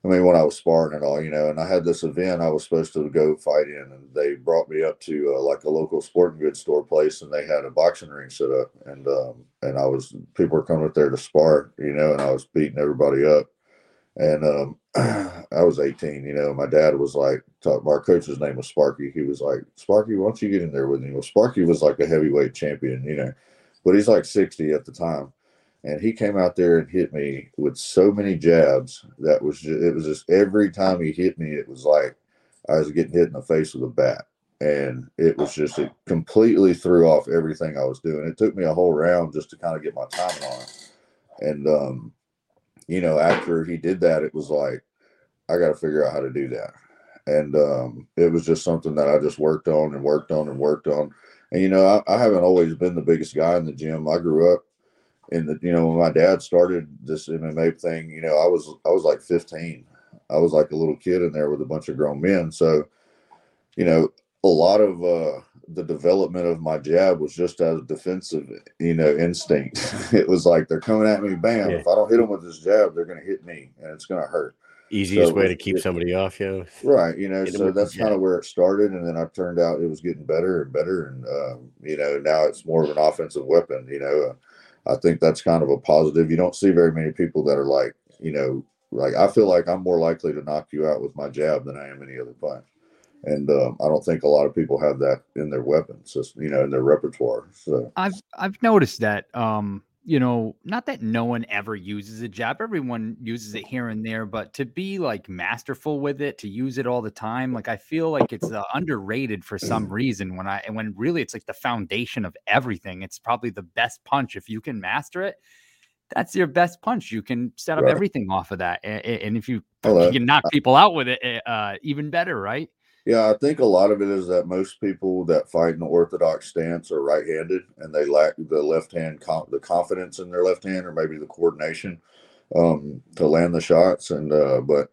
I mean, when I was sparring and all, you know, and I had this event I was supposed to go fight in, and they brought me up to uh, like a local sporting goods store place, and they had a boxing ring set up, and um, and I was people were coming up there to spar, you know, and I was beating everybody up, and um, I was 18, you know. My dad was like, talk, our coach's name was Sparky. He was like, Sparky, why don't you get in there with me? Well, Sparky was like a heavyweight champion, you know, but he's like 60 at the time and he came out there and hit me with so many jabs that was just, it was just every time he hit me it was like i was getting hit in the face with a bat. And it was just it completely threw off everything i was doing. It took me a whole round just to kind of get my timing on and um you know after he did that it was like i got to figure out how to do that. And um it was just something that i just worked on and worked on and worked on. And you know I, I haven't always been the biggest guy in the gym. I grew up in the you know when my dad started this MMA thing, you know, I was I was like 15. I was like a little kid in there with a bunch of grown men. So, you know, a lot of uh the development of my jab was just as defensive, you know, instinct. it was like they're coming at me, bam. Yeah. If I don't hit them with this jab, they're going to hit me, and it's going to hurt. Easiest so way to keep it, somebody off, yeah. Right, you know. so that's kind of where it started, and then I turned out it was getting better and better, and um, you know, now it's more of an offensive weapon. You know, uh, I think that's kind of a positive. You don't see very many people that are like, you know, like I feel like I'm more likely to knock you out with my jab than I am any other punch. And um, I don't think a lot of people have that in their weapons, you know, in their repertoire. So I've I've noticed that um, you know, not that no one ever uses a jab, everyone uses it here and there, but to be like masterful with it, to use it all the time, like I feel like it's uh, underrated for some reason. When I and when really it's like the foundation of everything. It's probably the best punch if you can master it. That's your best punch. You can set up right. everything off of that, and, and if you, you can knock people out with it, eh, uh, even better, right? Yeah, I think a lot of it is that most people that fight in the orthodox stance are right-handed, and they lack the left hand, the confidence in their left hand, or maybe the coordination um, to land the shots. And uh, but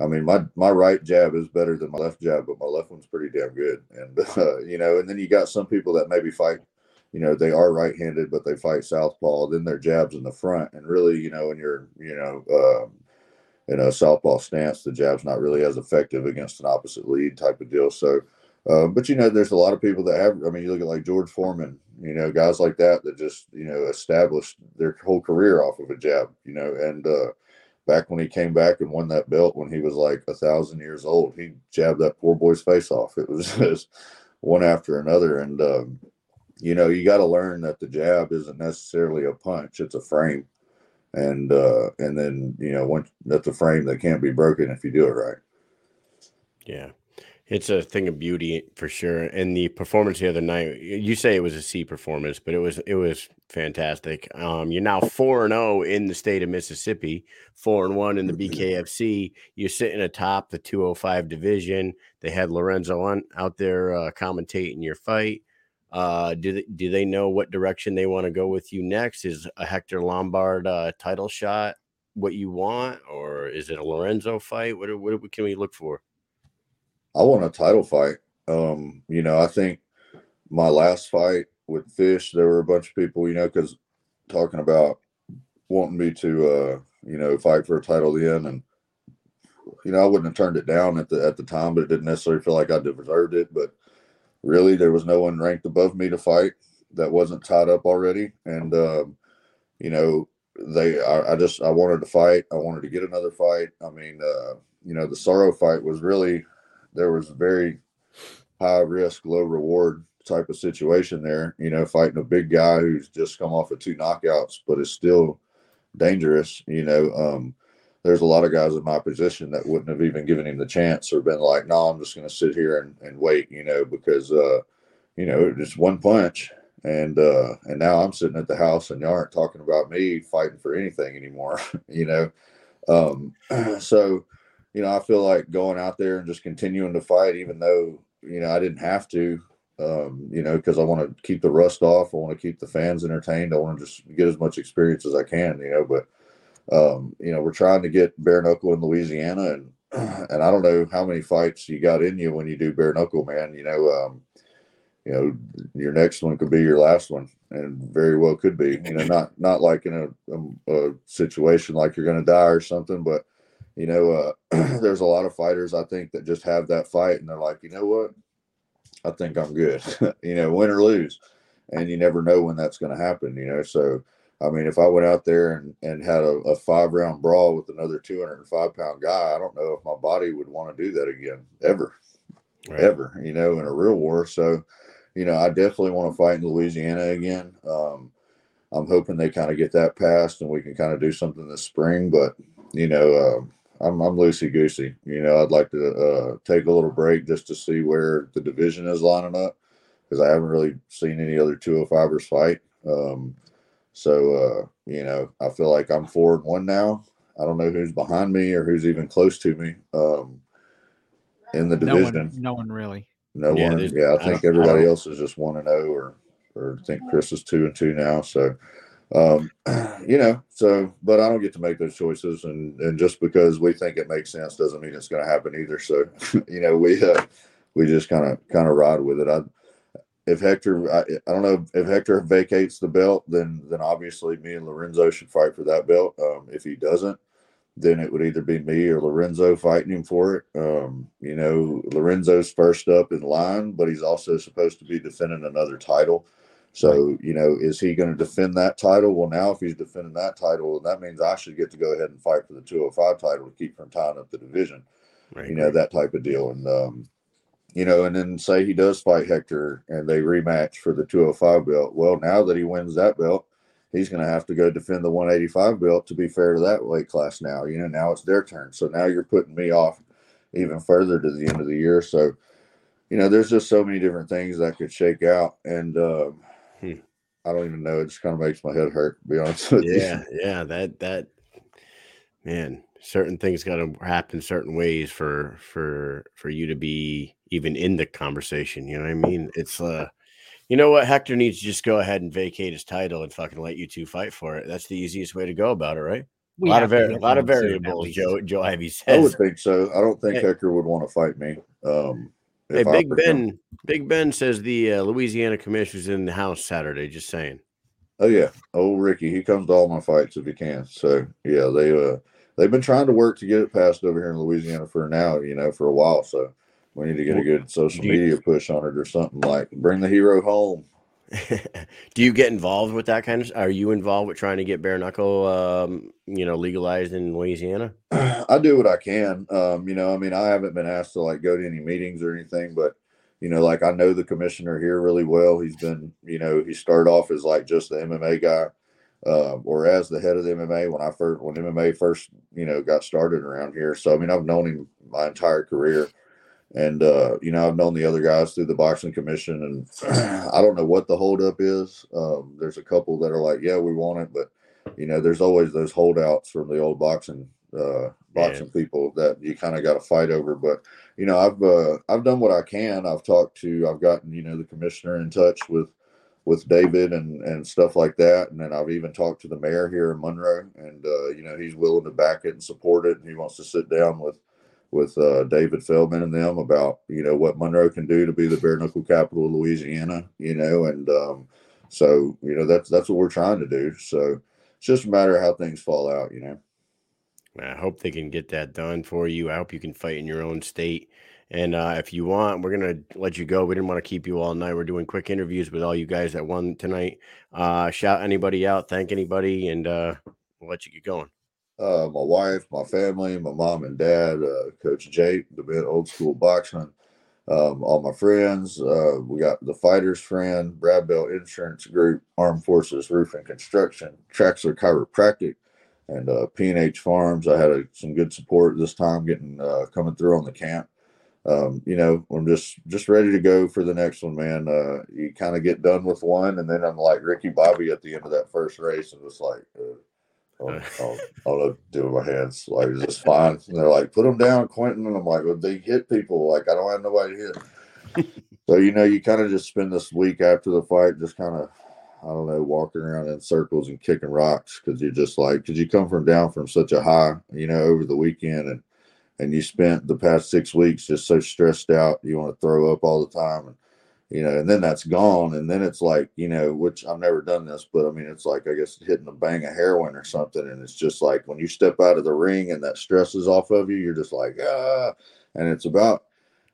I mean, my my right jab is better than my left jab, but my left one's pretty damn good. And uh, you know, and then you got some people that maybe fight, you know, they are right-handed, but they fight southpaw. Then their jabs in the front, and really, you know, when you're, you know. Uh, in a southpaw stance, the jab's not really as effective against an opposite lead type of deal. So Uh, but you know, there's a lot of people that have. I mean, you look at like George Foreman, you know, guys like that that just you know established their whole career off of a jab, you know. And uh, back when he came back and won that belt when he was like a thousand years old, he jabbed that poor boy's face off. It was just one after another, and um, you know, you got to learn that the jab isn't necessarily a punch; it's a frame, and uh, and then you know, once that's a frame that can't be broken if you do it right. Yeah. It's a thing of beauty for sure. And the performance the other night, you say it was a C performance, but it was it was fantastic. Um, you're now four and zero in the state of Mississippi, four and one in the BKFC. You're sitting atop the 205 division. They had Lorenzo on out there uh, commentating your fight. Uh, do they, do they know what direction they want to go with you next? Is a Hector Lombard uh, title shot what you want, or is it a Lorenzo fight? What, what can we look for? I want a title fight. Um, you know, I think my last fight with Fish, there were a bunch of people, you know, because talking about wanting me to, uh, you know, fight for a title then, and you know, I wouldn't have turned it down at the at the time, but it didn't necessarily feel like I deserved it. But really, there was no one ranked above me to fight that wasn't tied up already, and um, you know, they, I, I just, I wanted to fight. I wanted to get another fight. I mean, uh, you know, the sorrow fight was really there was a very high risk, low reward type of situation there. You know, fighting a big guy who's just come off of two knockouts, but is still dangerous. You know, um, there's a lot of guys in my position that wouldn't have even given him the chance or been like, no, I'm just going to sit here and, and wait, you know, because, uh, you know, just one punch. And, uh, and now I'm sitting at the house and y'all aren't talking about me fighting for anything anymore, you know? Um, so, you know, I feel like going out there and just continuing to fight, even though, you know, I didn't have to, um, you know, because I want to keep the rust off. I want to keep the fans entertained. I want to just get as much experience as I can, you know, but, um, you know, we're trying to get bare knuckle in Louisiana and, and I don't know how many fights you got in you when you do bare knuckle, man, you know, um, you know, your next one could be your last one and very well could be, you know, not, not like in a, a, a situation like you're going to die or something, but, you know, uh, there's a lot of fighters I think that just have that fight and they're like, you know what, I think I'm good, you know, win or lose, and you never know when that's going to happen, you know. So, I mean, if I went out there and, and had a, a five round brawl with another 205 pound guy, I don't know if my body would want to do that again ever, right. ever, you know, in a real war. So, you know, I definitely want to fight in Louisiana again. Um, I'm hoping they kind of get that passed and we can kind of do something this spring. But you know, uh, I'm I'm loosey goosey. You know, I'd like to uh, take a little break just to see where the division is lining up because I haven't really seen any other 205ers fight. Um, so uh, you know, I feel like I'm four and one now. I don't know who's behind me or who's even close to me um, in the division. No one, no one really. No yeah, one. Yeah, I think everybody else is just one and zero, oh or or I think Chris is two and two now. So um, you know, so but I don't get to make those choices, and and just because we think it makes sense doesn't mean it's going to happen either. So, you know, we uh, we just kind of kind of ride with it. I if Hector, I, I don't know if Hector vacates the belt, then then obviously me and Lorenzo should fight for that belt. Um, if he doesn't, then it would either be me or Lorenzo fighting him for it. Um, you know, Lorenzo's first up in line, but he's also supposed to be defending another title. So, you know, is he going to defend that title? Well, now if he's defending that title, that means I should get to go ahead and fight for the 205 title to keep from tying up the division. Right. You know, that type of deal. And, um, you know, and then say he does fight Hector and they rematch for the 205 belt. Well, now that he wins that belt, he's going to have to go defend the 185 belt to be fair to that weight class now. You know, now it's their turn. So now you're putting me off even further to the end of the year. So, you know, there's just so many different things that could shake out. And, um, Hmm. I don't even know. It just kind of makes my head hurt, to be honest with yeah, you. Yeah, That that man, certain things got to happen certain ways for for for you to be even in the conversation. You know what I mean? It's uh, you know what? Hector needs to just go ahead and vacate his title and fucking let you two fight for it. That's the easiest way to go about it, right? We a lot of a lot of variables. Joe Joe Ivy says. I would think so. I don't think hey. Hector would want to fight me. Um, Hey, Big Ben. Big Ben says the uh, Louisiana commissioner's in the house Saturday. Just saying. Oh yeah, old Ricky. He comes to all my fights if he can. So yeah, they uh they've been trying to work to get it passed over here in Louisiana for now. You know, for a while. So We need to get a good social media push on it or something like bring the hero home. Do you get involved with that kind of? Are you involved with trying to get bare knuckle, um, you know, legalized in Louisiana? I do what I can. Um, you know, I mean, I haven't been asked to like go to any meetings or anything, but you know, like I know the commissioner here really well. He's been, you know, he started off as like just the MMA guy, uh, or as the head of the MMA when I first when MMA first, you know, got started around here. So I mean, I've known him my entire career. And uh, you know, I've known the other guys through the boxing commission, and I don't know what the holdup is. Um, there's a couple that are like, "Yeah, we want it," but you know, there's always those holdouts from the old boxing uh, boxing yeah. people that you kind of got to fight over. But you know, I've uh, I've done what I can. I've talked to, I've gotten you know the commissioner in touch with with David and and stuff like that, and then I've even talked to the mayor here in Monroe, and uh, you know he's willing to back it and support it, and he wants to sit down with with uh, David Feldman and them about you know what Monroe can do to be the bare knuckle capital of Louisiana, you know, and um, so you know that's that's what we're trying to do. So it's just a matter of how things fall out, you know. I hope they can get that done for you. I hope you can fight in your own state. And uh, if you want, we're gonna let you go. We didn't want to keep you all night. We're doing quick interviews with all you guys that won tonight. Uh, shout anybody out, thank anybody, and uh, we'll let you get going uh, my wife, my family, my mom and dad, uh, Coach Jake, the bit old school boxman, um, all my friends. Uh, we got the Fighters Friend, Brad Bell Insurance Group, Armed Forces Roofing Construction, Traxler Chiropractic, and uh, P&H Farms. I had a, some good support this time getting uh, coming through on the camp. Um, you know, I'm just just ready to go for the next one, man. Uh, you kind of get done with one, and then I'm like Ricky Bobby at the end of that first race, and it's like, I'll, I'll, I'll do with my hands. Like, is this fine? And they're like, put them down, Quentin. And I'm like, well, they hit people. Like, I don't have nobody to hit. so, you know, you kind of just spend this week after the fight just kind of, I don't know, walking around in circles and kicking rocks because you're just like, because you come from down from such a high, you know, over the weekend and, and you spent the past six weeks just so stressed out. You want to throw up all the time. And, you know, and then that's gone. And then it's like, you know, which I've never done this, but I mean, it's like, I guess hitting a bang of heroin or something. And it's just like when you step out of the ring and that stress is off of you, you're just like, ah, and it's about,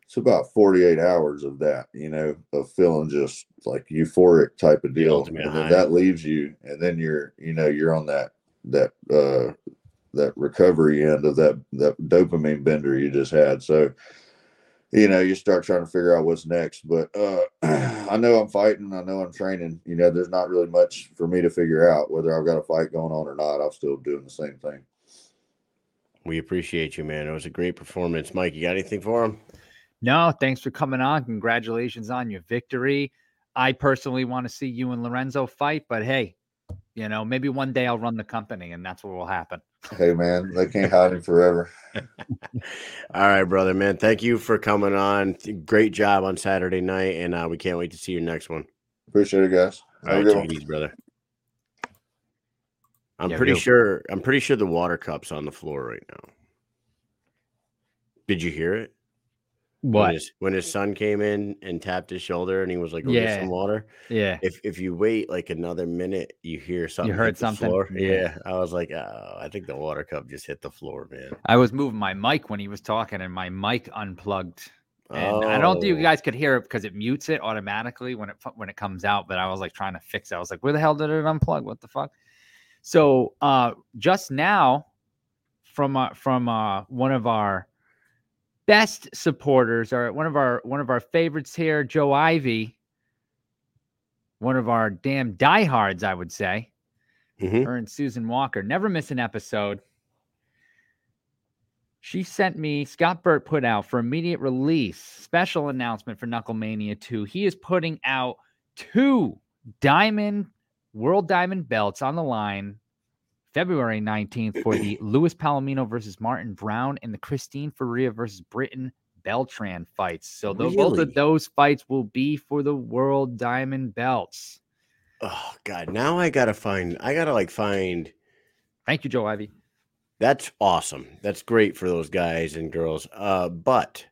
it's about 48 hours of that, you know, of feeling just like euphoric type of deal. And then that leaves you. And then you're, you know, you're on that, that, uh, that recovery end of that, that dopamine bender you just had. So, you know, you start trying to figure out what's next. But uh, I know I'm fighting. I know I'm training. You know, there's not really much for me to figure out whether I've got a fight going on or not. I'm still doing the same thing. We appreciate you, man. It was a great performance. Mike, you got anything for him? No, thanks for coming on. Congratulations on your victory. I personally want to see you and Lorenzo fight, but hey, you know, maybe one day I'll run the company and that's what will happen. Hey man, they can't hide him forever. All right, brother, man. Thank you for coming on. Great job on Saturday night, and uh, we can't wait to see your next one. Appreciate it, guys. All right, take it easy, brother. I'm yeah, pretty sure. I'm pretty sure the water cup's on the floor right now. Did you hear it? What when his, when his, son came in and tapped his shoulder and he was like, yeah. get some water." Yeah. If if you wait like another minute, you hear something. You heard something. Floor. Yeah. I was like, oh, I think the water cup just hit the floor, man. I was moving my mic when he was talking, and my mic unplugged. And oh. I don't think you oh. guys could hear it because it mutes it automatically when it when it comes out. But I was like trying to fix it. I was like, "Where the hell did it unplug? What the fuck?" So uh, just now, from uh, from uh, one of our best supporters are one of our one of our favorites here, Joe Ivy. One of our damn diehards, I would say. Mm-hmm. Her and Susan Walker never miss an episode. She sent me Scott Burt put out for immediate release special announcement for Knucklemania 2. He is putting out two diamond world diamond belts on the line February 19th for the Luis Palomino versus Martin Brown and the Christine Ferea versus Britton Beltran fights. So really? both of those fights will be for the World Diamond Belts. Oh God! Now I gotta find. I gotta like find. Thank you, Joe Ivy. That's awesome. That's great for those guys and girls. Uh, but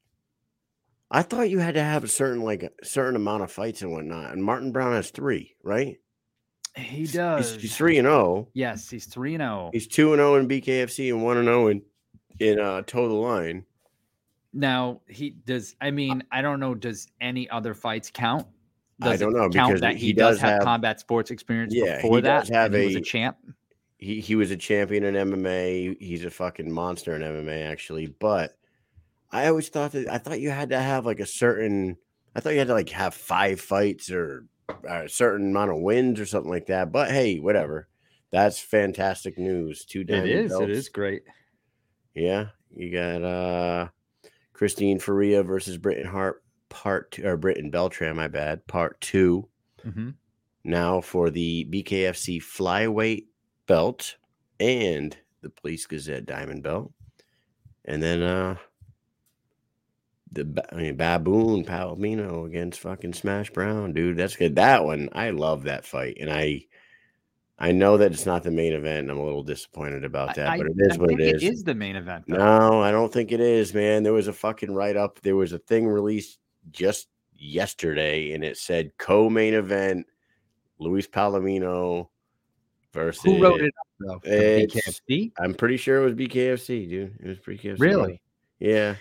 I thought you had to have a certain like a certain amount of fights and whatnot. And Martin Brown has three, right? He does. He's, he's three and zero. Oh. Yes, he's three and zero. He's two and zero oh in BKFC and one and zero in in uh, total line. Now he does. I mean, I don't know. Does any other fights count? I Does it don't know, Count because that he he, does, does have, have- combat sports experience Yeah, before he that. does have and he was a- a champ. he he was a champion in MMA. He's a fucking monster in MMA, actually. But I always thought that I thought you had to have like a certain. I thought you had to like have five fights or a certain amount of wins or something like that. But hey, whatever. That's fantastic news. Two It diamond is. It belts. is great. Yeah, you got uh Christine Ferea versus Britain Hart part two, or Britton Beltran, my bad, part two. hmm Now for the BKFC flyweight belt and the Police Gazette diamond belt. And then uh the I mean, baboon Palomino against fucking Smash Brown, dude. That's good. That one, I love that fight, and I, I know that it's not the main event. And I'm a little disappointed about that, I, but it is I what it is. It is the main event. though. No, I don't think it is, man. There was a fucking write up. There was a thing released just yesterday, and it said co-main event: Luis Palomino versus. Who wrote it up though? BKFC? I'm pretty sure it was BKFC, dude. It was BKFC. Really? Yeah,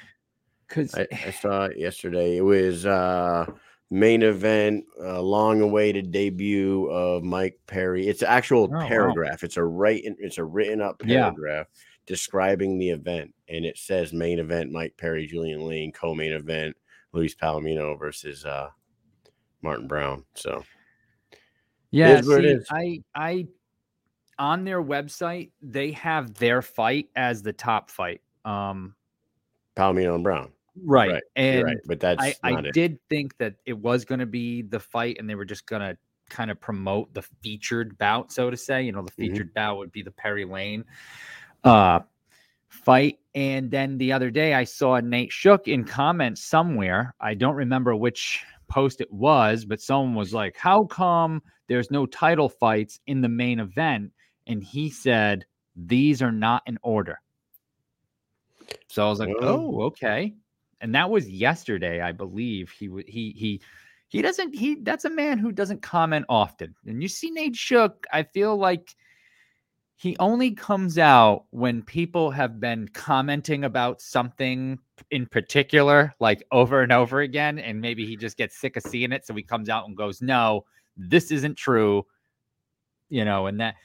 Because I, I saw it yesterday. It was uh main event, uh, long-awaited debut of Mike Perry. It's an actual Oh, wow. paragraph. It's a written. It's a written up Yeah. paragraph describing the event, and it says main event: Mike Perry, Julian Lane, co-main event: Luis Palomino versus uh Martin Brown. So Yeah, see. I I on their website they have their fight as the top fight. Um, Palomino and Brown. Right, Right, and right, but that's I I it. did think that it was going to be the fight, and they were just going to kind of promote the featured bout, so to say. You know, the Mhm. featured bout would be the Perry Lane uh fight. And then the other day, I saw Nate Shook in comments somewhere. I don't remember which post it was, but someone was like, "How come there's no title fights in the main event?" And he said, "These are not in order." So I was like, "Oh, okay." And that was yesterday, I believe. He he he he doesn't he that's a man who doesn't comment often. And you see Nate Shook, I feel like he only comes out when people have been commenting about something in particular, like over and over again, and maybe he just gets sick of seeing it. So he comes out and goes, No, this isn't true. You know, and that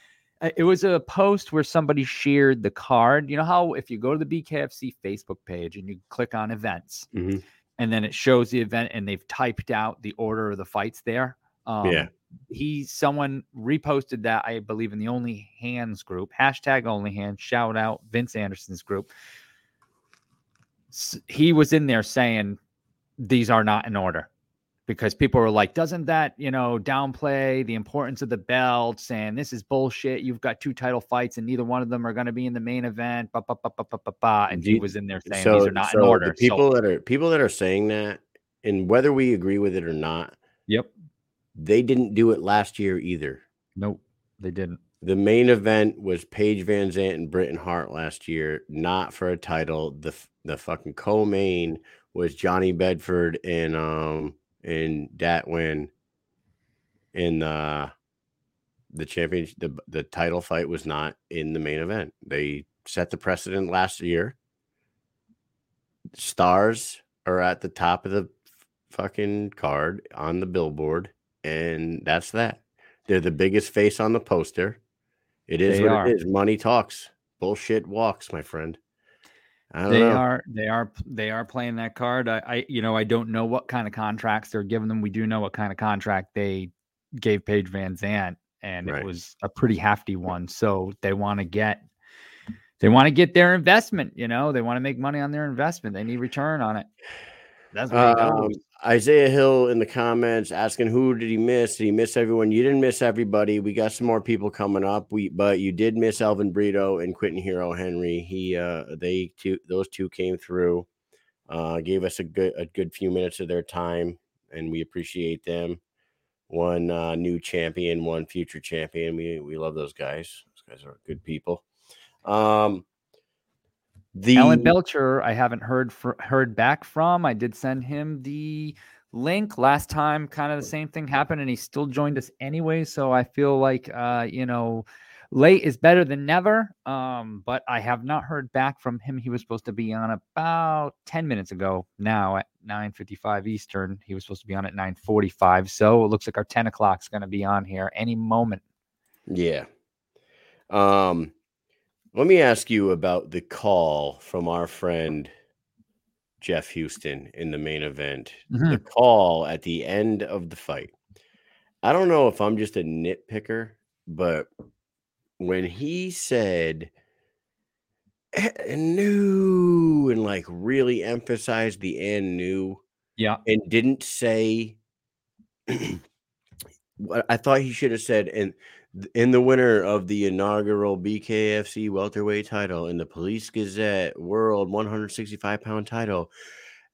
it was a post where somebody shared the card. You know how if you go to the BKFC Facebook page and you click on events, Mhm. and then it shows the event and they've typed out the order of the fights there. Um, Yeah. He someone reposted that I believe in the Only Hands group hashtag Only Hands. Shout out Vince Anderson's group. S- He was in there saying these are not in order because people were like, doesn't that you know downplay the importance of the belts and this is bullshit? You've got two title fights and neither one of them are going to be in the main event. Ba, ba, ba, ba, ba, ba, ba. And he was in there saying so, these are not in order. The people so, that are people that are saying that, and whether we agree with it or not, yep. they didn't do it last year either. Nope, they didn't. The main event was Paige Van Zant and Britain Hart last year, not for a title. The the fucking co-main was Johnny Bedford and um and Datwin in uh, the the championship the, the title fight was not in the main event. They set the precedent last year. Stars are at the top of the fucking card on the billboard, and that's that. They're the biggest face on the poster. It is They what are. it is. Money talks. Bullshit walks, my friend. They know. are they are they are playing that card. I, I you know I don't know what kind of contracts they're giving them. We do know what kind of contract they gave Paige Van Zant, and Right. it was a pretty hefty one. So they want to get they want to get their investment. You know they want to make money on their investment. They need return on it. That's what Um. Isaiah Hill in the comments asking who did he miss? Did he miss everyone? You didn't miss everybody. We got some more people coming up. We but you did miss Elvin Brito and Quentin Hero Henry. He uh they two those two came through, uh gave us a good a good few minutes of their time, and we appreciate them. One uh new champion, one future champion. We we love those guys. Those guys are good people. Um the Alan Belcher, I haven't heard fr- heard back from. I did send him the link last time. Kind of the same thing happened, and he still joined us anyway. So I feel like, uh, you know, late is better than never. Um, but I have not heard back from him. He was supposed to be on about 10 minutes ago now at 9:55 Eastern. He was supposed to be on at 9:45. So it looks like our 10 o'clock is going to be on here any moment. Yeah. Um, let me ask you about the call from our friend Jeff Houston in the main event. Mhm. The call at the end of the fight. I don't know if I'm just a nitpicker, but when he said "Eh, new and like really emphasized the and new Yeah. and didn't say what I thought he should have said and in the winner of the inaugural BKFC welterweight title in the Police Gazette World 165 pound title,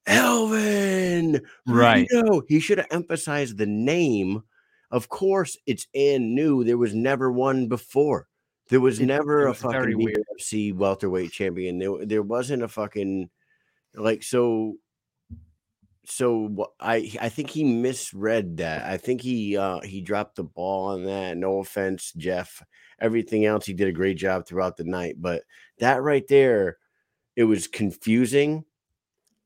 Elvin. Right. Rito. He should have emphasized the name. Of course, it's and new. There was never one before. There was It- never it a was very fucking. BKFC welterweight champion. There, there wasn't a fucking like so so I I think he misread that. I think he uh he dropped the ball on that. No offense, Jeff. Everything else he did a great job throughout the night, but that right there, it was confusing.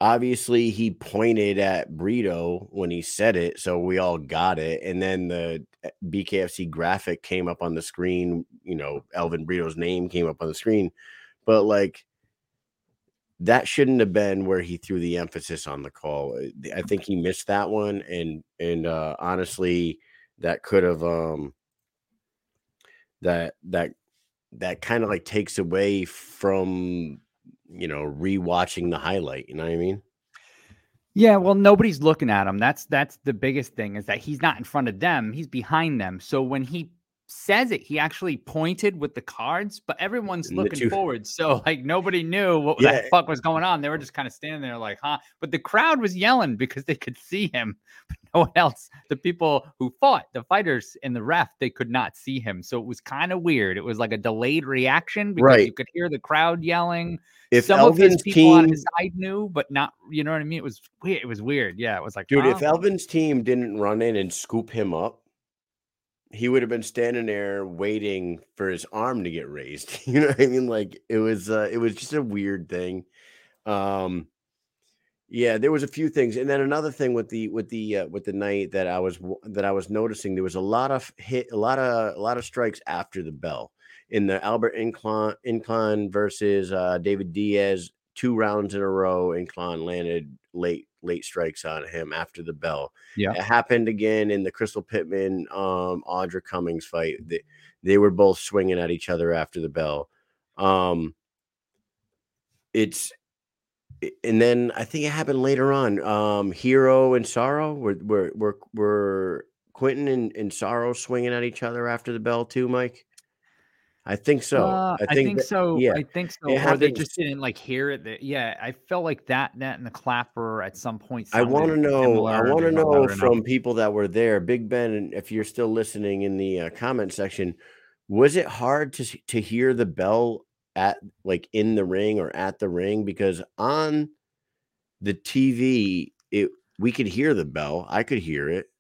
Obviously, he pointed at Brito when he said it, so we all got it. And then the uh, BKFC graphic came up on the screen. You know, Elvin Brito's name came up on the screen, but like that shouldn't have been where he threw the emphasis on the call. Uh, I think he missed that one, and and uh, honestly, that could have um that that that kind of like takes away from you know rewatching the highlight. You know what I mean? Yeah, well, nobody's looking at him. That's that's the biggest thing is that he's not in front of them; he's behind them. So when he says it, he actually pointed with the cards, but everyone's looking two- forward. So like nobody knew what Yeah. the fuck was going on. They were just kind of standing there like, huh? But the crowd was yelling because they could see him. But no one else, the people who fought, the fighters and the ref, they could not see him. So it was kind of weird. It was like a delayed reaction because Right. you could hear the crowd yelling If some of his Elvin's people on team, his side knew, but not. You know what I mean? It was weird. It was weird. Yeah, it was like, dude, if? Elvin's team didn't run in and scoop him up, he would have been standing there waiting for his arm to get raised. You know what I mean? Like it was, uh, it was just a weird thing. Um, yeah, there was a few things, and then another thing with the with the uh, with the night that I was that I was noticing there was a lot of hit, a lot of a lot of strikes after the bell in the Albert Inclan Inclan versus uh, David Diaz. Two rounds in a row, Inclan landed late late strikes on him after the bell. Yeah. it happened again in the Crystal Pittman um Audra Cummings fight. They, they were both swinging at each other after the bell. Um, it's and then I think it happened later on. Um, Hero and Sorrow were were were, were Quentin and, and Sorrow swinging at each other after the bell too, Mike. I think so. Uh, I think, that- so. yeah, I think so. it Or they just didn't like hear it. That- Yeah, I felt like that. That and the clapper at some point. I want to know. I want to know loud enough. from people that were there, Big Ben. If you're still listening in the uh, comment section, was it hard to to hear the bell at like in the ring or at the ring? Because on the TV, it we could hear the bell. I could hear it,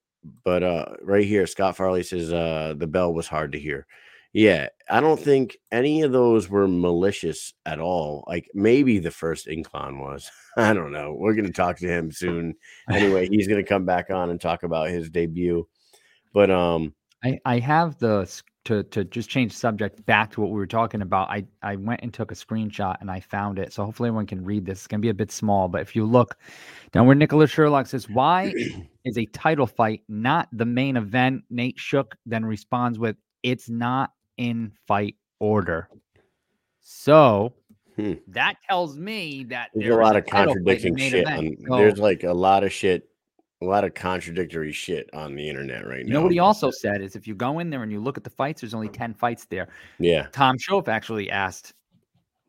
but uh, right here, Scott Farley says uh, the bell was hard to hear. Yeah, I don't think any of those were malicious at all. Like maybe the first incline was. I don't know. We're gonna talk to him soon. Anyway, he's gonna come back on and talk about his debut. But um, I, I have the to to just change subject back to what we were talking about. I I went and took a screenshot and I found it. So hopefully everyone can read this. It's gonna be a bit small, but if you look down where Nicholas Sherlock says, "Why is a title fight not the main event?" Nate Shook then responds with, "It's not in fight order." So Hmm. that tells me that there's there a lot of title fight in the contradicting shit. On, So- there's like a lot of shit, a lot of contradictory shit on the internet right you now. know what he also said is if you go in there and you look at the fights, there's only 10 fights there. Yeah. Tom Schoaf actually asked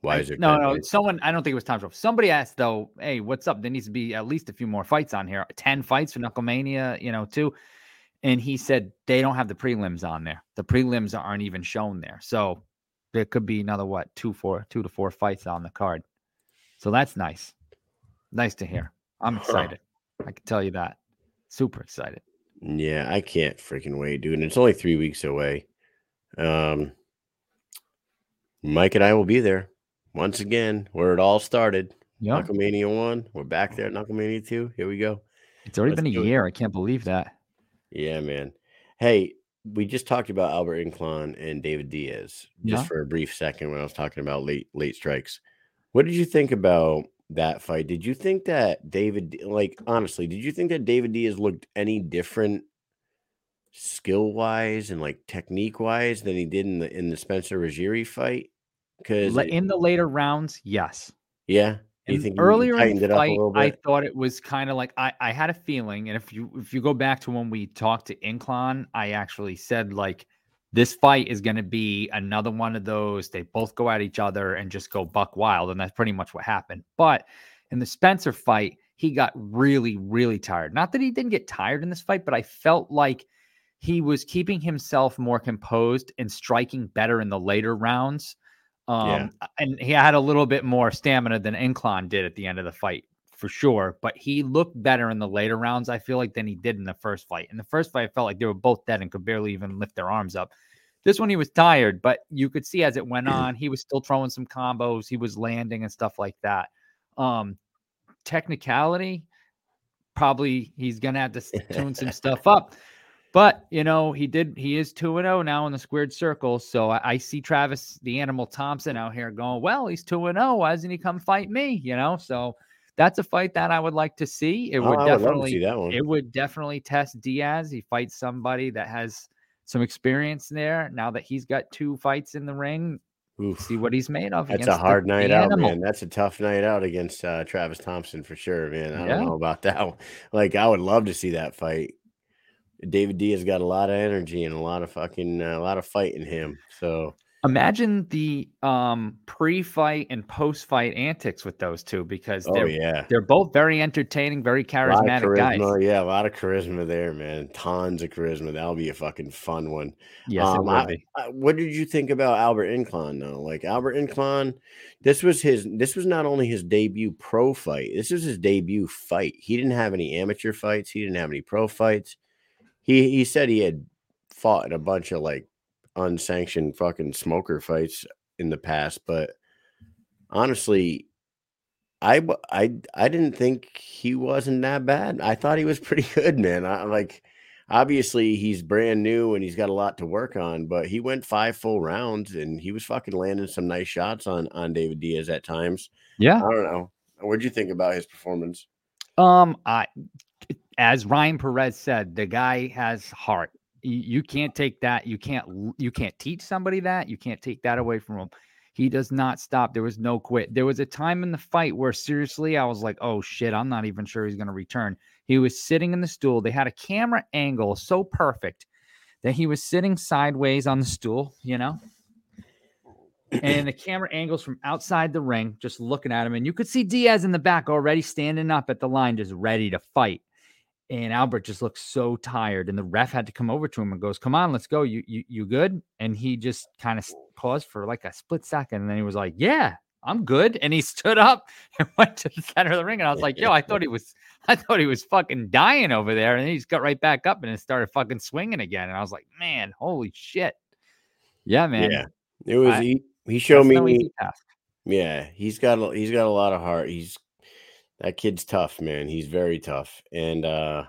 Why is it? No, 10 no. fights? Someone, I don't think it was Tom Schroff. Somebody asked though, "Hey, what's up? There needs to be at least a few more fights on here. Ten fights for Knucklemania, you know, too." And he said they don't have the prelims on there. The prelims aren't even shown there, so there could be another what two, four, two to four fights on the card. So that's nice. Nice to hear. I'm Huh. excited. I can tell you that. Super excited. Yeah, I can't freaking wait, dude. And it's only three weeks away. Um, Mike and I will be there once again where it all started. Yeah, Knucklemania one. We're back there at Knucklemania two. Here we go. it's already let's been a do it. year. I can't believe that. Yeah, man. Hey, we just talked about Albert Inclan and David Diaz just Yeah. for a brief second when I was talking about late late strikes. What did you think about that fight? Did you think that David like honestly, did you think that David Diaz looked any different skill wise and like technique wise than he did in the in the Spencer Ruggieri fight? Because In the later rounds, yes. yeah, And think he earlier in the it up a fight, I thought it was kind of like I, I had a feeling, and if you if you go back to when we talked to Inclan, I actually said like this fight is going to be another one of those. They both go at each other and just go buck wild, and that's pretty much what happened. But in the Spencer fight, he got really really tired. Not that he didn't get tired in this fight, but I felt like he was keeping himself more composed and striking better in the later rounds. Um, and he had a little bit more stamina than Inclan did at the end of the fight for sure. But he looked better in the later rounds, I feel like, than he did in the first fight. In the first fight, I felt like they were both dead and could barely even lift their arms up. This one, he was tired, but you could see as it went on, he was still throwing some combos, he was landing and stuff like that. Um, technicality, probably he's gonna have to tune some stuff up. But you know, he did. He is two and zero now in the squared circle. So I, I see Travis, the Animal Thompson, out here going, "Well, he's two and zero. Why doesn't he come fight me?" You know. So that's a fight that I would like to see. It Oh, would would definitely, see that one. it would definitely test Diaz. He fights somebody that has some experience there. Now that he's got two fights in the ring, Oof. see what he's made of. That's a the- hard the night out, man. That's a tough night out against uh, Travis Thompson for sure, man. I don't know about that one. Like, I would love to see that fight. David D has got a lot of energy and a lot of fucking uh, a lot of fight in him. So Imagine the um pre-fight and post-fight antics with those two because oh they're yeah. they're both very entertaining, very A lot of charismatic guys. yeah, a lot of charisma there, man. Tons of charisma. That'll be a fucking fun one. Yes, it Um, will I-. Uh, what did you think about Albert Inclan though? Like Albert Inclan, this was his this was not only his debut pro fight, this was his debut fight. He didn't have any amateur fights, he didn't have any pro fights. He he said he had fought in a bunch of like unsanctioned fucking smoker fights in the past, but honestly, I I I didn't think he wasn't that bad. I thought he was pretty good, man. I like obviously he's brand new and he's got a lot to work on, but he went five full rounds and he was fucking landing some nice shots on on David Diaz at times. Yeah. I don't know. What'd you think about his performance? Um, I as Ryan Perez said, the guy has heart. You, can't take that. You can't. You can't teach somebody that. You can't take that away from him. He does not stop. There was no quit. There was a time in the fight where seriously, I was like, "Oh shit!" I'm not even sure he's going to return. He was sitting in the stool. They had a camera angle so perfect that he was sitting sideways on the stool. You know, and the camera angles from outside the ring, just looking at him, and you could see Diaz in the back already standing up at the line, just ready to fight. And Albert just looks so tired, and the ref had to come over to him and goes, "Come on, let's go. You you you good?" And he just kind of paused for like a split second, and then he was like, "Yeah, I'm good." And he stood up and went to the center of the ring, and I was like, "Yo, I thought he was, I thought he was fucking dying over there," and then he just got right back up and started fucking swinging again, and I was like, "Man, holy shit." Yeah, man. Yeah. It was I- he, he showed me. Yeah, he's got a, he's got a lot of heart. He's that kid's tough, man. He's very tough, and uh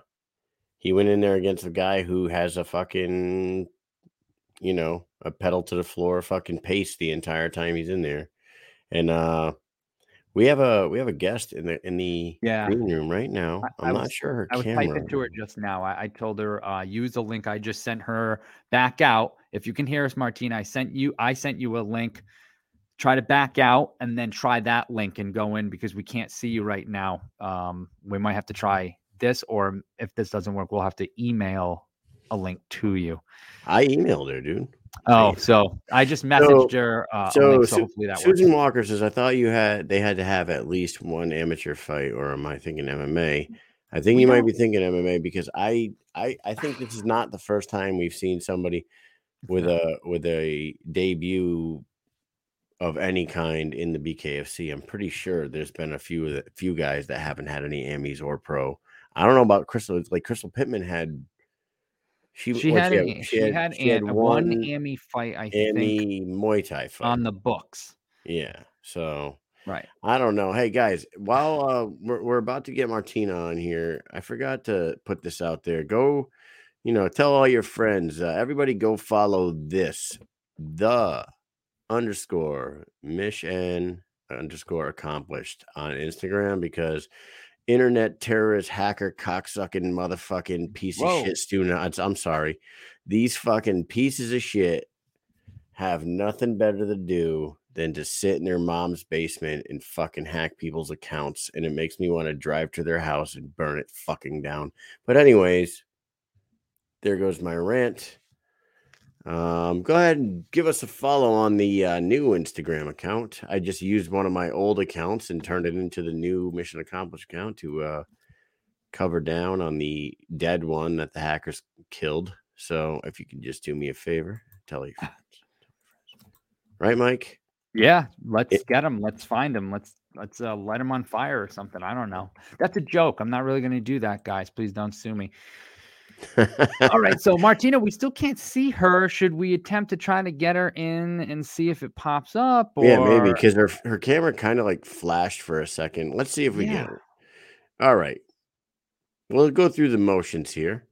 he went in there against a guy who has a fucking, you know, a pedal to the floor, fucking pace the entire time he's in there, and uh we have a we have a guest in the in the Yeah. green room right now. I I'm not sure her I was camera. typing to her just now. I, I told her uh, use the link I just sent her back out. If you can hear us, Martina, I sent you. I sent you a link. Try to back out and then try that link and go in because we can't see you right now. Um, we might have to try this, or if this doesn't work, we'll have to email a link to you. I emailed her, dude. Oh, so I just messaged her. Uh, so link, so hopefully that works. Susan Walker says, I thought you had they had to have at least one amateur fight, or am I thinking MMA? I think We you might be thinking MMA because I, I I think this is not the first time we've seen somebody with a with a debut of any kind in the BKFC. I'm pretty sure there's been a few of the few guys that haven't had any Amis or pro. I don't know about Crystal. Like Crystal Pittman had She, She what, had, a, she had, she had an- one Amy fight, I think, Amy Muay Thai fight. on the books. yeah. So Right. I don't know. Hey guys, while uh, we're we're about to get Martina on here, I forgot to put this out there. Go, you know, tell all your friends. Uh, everybody, go follow this the underscore mission underscore accomplished on Instagram because internet terrorist hacker cocksucking motherfucking piece Whoa. of shit student. I'm sorry, these fucking pieces of shit have nothing better to do than to sit in their mom's basement and fucking hack people's accounts. And it makes me want to drive to their house and burn it fucking down. But, anyways, there goes my rant. Um, go ahead and give us a follow on the uh, new Instagram account. I just used one of my old accounts and turned it into the new Mission Accomplished account to uh, cover down on the dead one that the hackers killed. So if you can just do me a favor, tell your friends. Right, Mike? Yeah, let's It- get them. Let's find them. Let's let's uh, light them on fire or something. I don't know. That's a joke. I'm not really going to do that, guys. Please don't sue me. All right. So Martina, we still can't see her. Should we attempt to try to get her in and see if it pops up? Or... Yeah, maybe because her her camera kind of like flashed for a second. Let's see if we Yeah. get her. All right. We'll go through the motions here.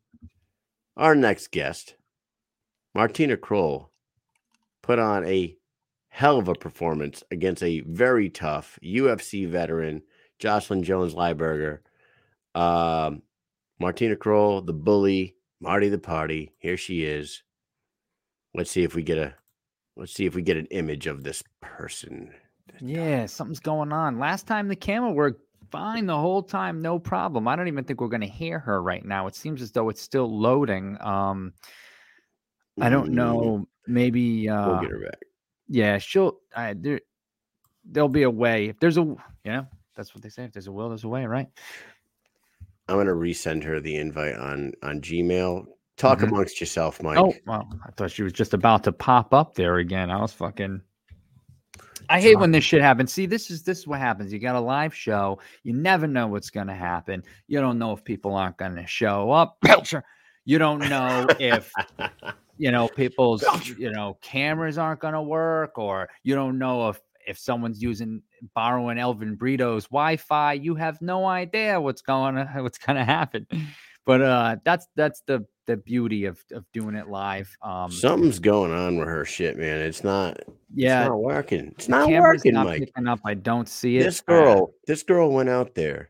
Our next guest, Martina Kroll, put on a hell of a performance against a very tough UFC veteran, Jocelyn Jones Lybarger. Um, Martina Kroll, the bully, Marty the party. Here she is. Let's see if we get a let's see if we get an image of this person. Yeah, something's going on. Last time the camera worked fine the whole time, no problem. I don't even think we're going to hear her right now. It seems as though it's still loading. Um, I don't know. Maybe uh, We'll get her back. yeah, she'll. I there, there'll be a way. If there's a, you know, that's what they say. If there's a will, there's a way, right? I'm gonna resend her the invite on on Gmail. Talk Mhm. amongst yourself, Mike. Oh, well, I thought she was just about to pop up there again. I was fucking. I hate when this shit happens. See, this is this is what happens. You got a live show. You never know what's going to happen. You don't know if people aren't going to show up. You don't know if you know people's you know cameras aren't going to work, or you don't know if if someone's using borrowing Elvin Brito's Wi-Fi. You have no idea what's going to what's going to happen. But uh, that's that's the the beauty of of doing it live. Um, Something's going on with her shit, man. It's not. yeah, it's not working. It's not working, not Mike. picking up. I don't see it. This Uh, girl, this girl went out there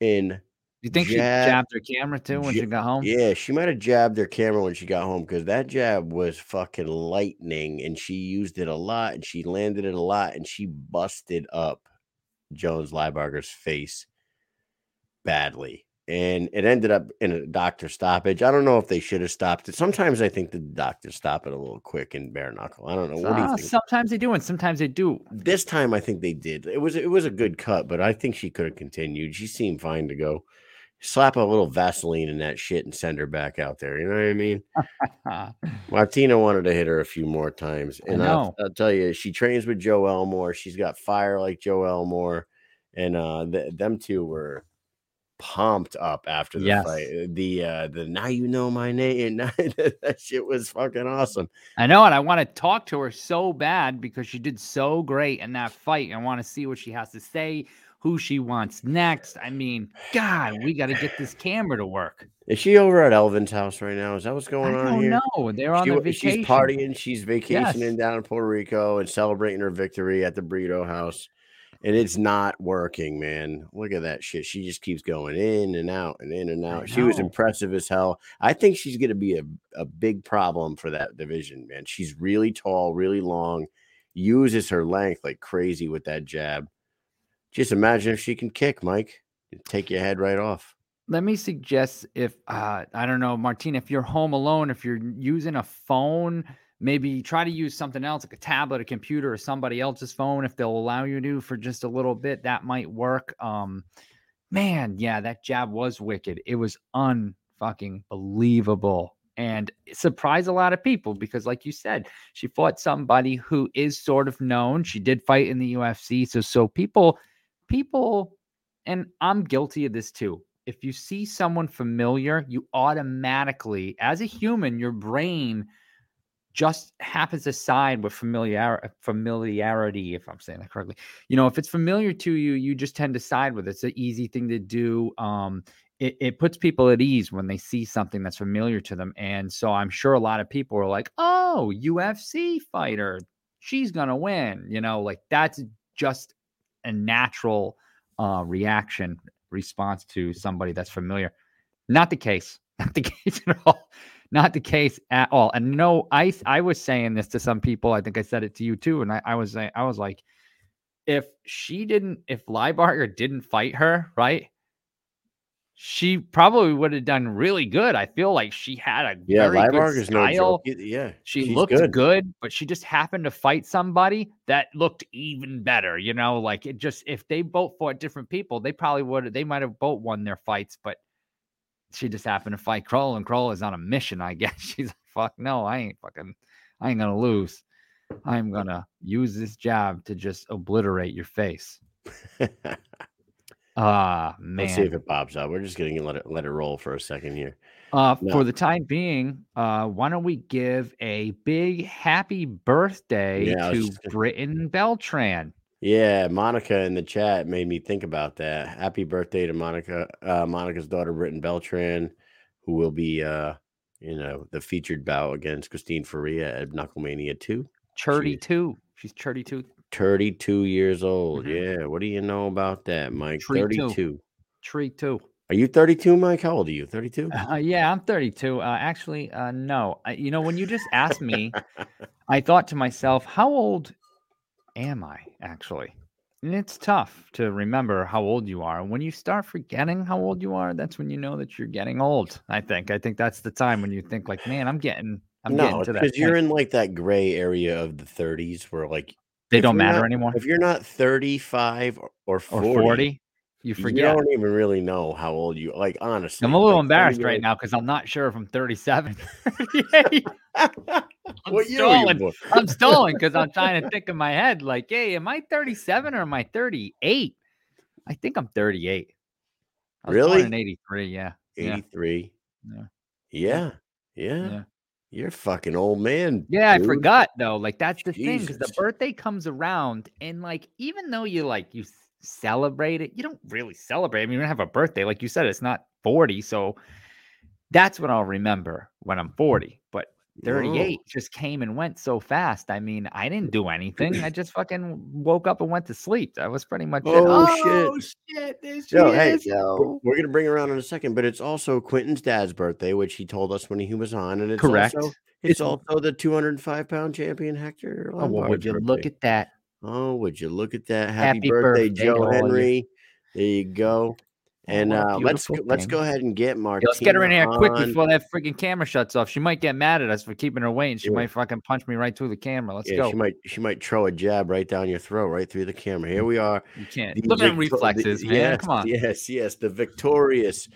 in you think she jabbed her camera too when she got home? Yeah, she might have jabbed her camera when she got home because that jab was fucking lightning and she used it a lot and she landed it a lot and she busted up Jones Lybarger's face badly. And it ended up in a doctor stoppage. I don't know if they should have stopped it. Sometimes I think the doctors stop it a little quick in bare knuckle. I don't know. What do you Ah, think? sometimes they do, and sometimes they do. this time I think they did. It was it was a good cut, but I think she could have continued. She seemed fine to go. Slap a little Vaseline in that shit and send her back out there. You know what I mean? Martina wanted to hit her a few more times, and I'll. I'll tell you, she trains with Joe Elmore. She's got fire like Joe Elmore, and uh, th- them two were pumped up after the Yes. fight. Uh, The uh, the now you know my name. that shit was fucking awesome. I know, and I want to talk to her so bad because she did so great in that fight. I want to see what she has to say, who she wants next. I mean, God, we got to get this camera to work. Is she over at Elvin's house right now? Is that what's going on I don't here? know. They're on She their vacation. She's partying. She's vacationing Yes. down in Puerto Rico and celebrating her victory at the Burrito House. And it's not working, man. Look at that shit. She just keeps going in and out and in and out. She was impressive as hell. I think she's going to be a, a big problem for that division, man. She's really tall, really long, uses her length like crazy with that jab. Just imagine if she can kick, Mike. Take your head right off. let me suggest if uh, I don't know, Martina, if you're home alone, if you're using a phone, maybe try to use something else like a tablet, a computer, or somebody else's phone if they'll allow you to for just a little bit. That might work. Um, man, yeah, that jab was wicked. It was unfucking believable. And surprised a lot of people because, like you said, she fought somebody who is sort of known. She did fight in the UFC. So so people, people and I'm guilty of this too. if you see someone familiar, you automatically, as a human, your brain just happens to side with familiar familiarity if i'm saying that correctly you know if it's familiar to you you just tend to side with it it's an easy thing to do um it, it puts people at ease when they see something that's familiar to them and so i'm sure a lot of people are like oh ufc fighter she's gonna win you know like that's just a natural uh reaction response to somebody that's familiar not the case not the case at all not the case at all. And no, I I was saying this to some people. I think I said it to you too. And I, I was I was like, if she didn't, if Lybarger didn't fight her, right? She probably would have done really good. I feel like she had a yeah, very good no style. joke. Yeah, she looked good. good. but she just happened to fight somebody that looked even better. You know, like it just if they both fought different people, they probably would. They might have both won their fights, but she just happened to fight Kroll, and Kroll is on a mission, I guess. She's like, fuck no, I ain't fucking, I ain't gonna lose. I'm gonna use this jab to just obliterate your face. Ah, man. Let's see if it pops up. We're just gonna let it let it roll for a second here. Uh, No. For the time being, uh, why don't we give a big happy birthday Yeah, to just Britton Beltran? Yeah, Monica in the chat made me think about that. Happy birthday to Monica, uh, Monica's daughter, Britton Beltran, who will be, uh, you know, the featured bout against Christine Ferea at Knucklemania 2. Churdy She- two. She's Churdy two. 32 years old. Mhm. Yeah. What do you know about that, Mike? Tree two. 32. Tree two. Are you 32, Mike? How old are you? 32? Uh, yeah, I'm 32. Uh, actually, uh, no. I, you know, when you just asked me, I thought to myself, how old am I actually? And it's tough to remember how old you are. When you start forgetting how old you are, that's when you know that you're getting old. I think. I think that's the time when you think like, man, I'm getting, I'm no, getting to that. because you're in like that gray area of the 30s where, like, they don't matter not- anymore. if you're not 35 or, or Or 40, 40, you you forget. don't even really know how old you like honestly I'm a little like, embarrassed right now because I'm not sure if I'm 37. I'm what you stalling. I'm stalling because I'm trying to think in my head, like, hey, am I 37 or am I 38? I think I'm 38. I was Really? in 83. Yeah. Yeah. 83 Yeah. yeah yeah Yeah. You're fucking old man Yeah, I forgot though. Like that's the thing because the birthday comes around and like even though you like you celebrate it, you don't really celebrate. I mean, you don't have a birthday, like you said, it's not 40. So that's what I'll remember when I'm 40. But 38 just came and went so fast. I mean, I didn't do anything. I just fucking woke up and went to sleep. That was pretty much it. Oh, shit. Oh shit! There she Yo, hey, We're- yo. we're gonna bring her around in a second but it's also quentin's dad's birthday which he told us when he was on and it's Correct. also it's It's- also the 205 pound champion hector Oh, well, would Lombard's you look at that? oh would you look at that happy, Happy birthday, birthday joe to you. henry there you go and what uh, let's beautiful go- let's go ahead and get Yeah, Martina let's get her in here quick before that freaking camera shuts off. She might get mad at us for keeping her waiting. She Yeah. might fucking punch me right through the camera. Let's yeah, go. she might she might throw a jab right down your throat, right through the camera. Here we are. you can't the look at them victor- the- reflexes, man. Yes, Come on. Yes, yes, the victorious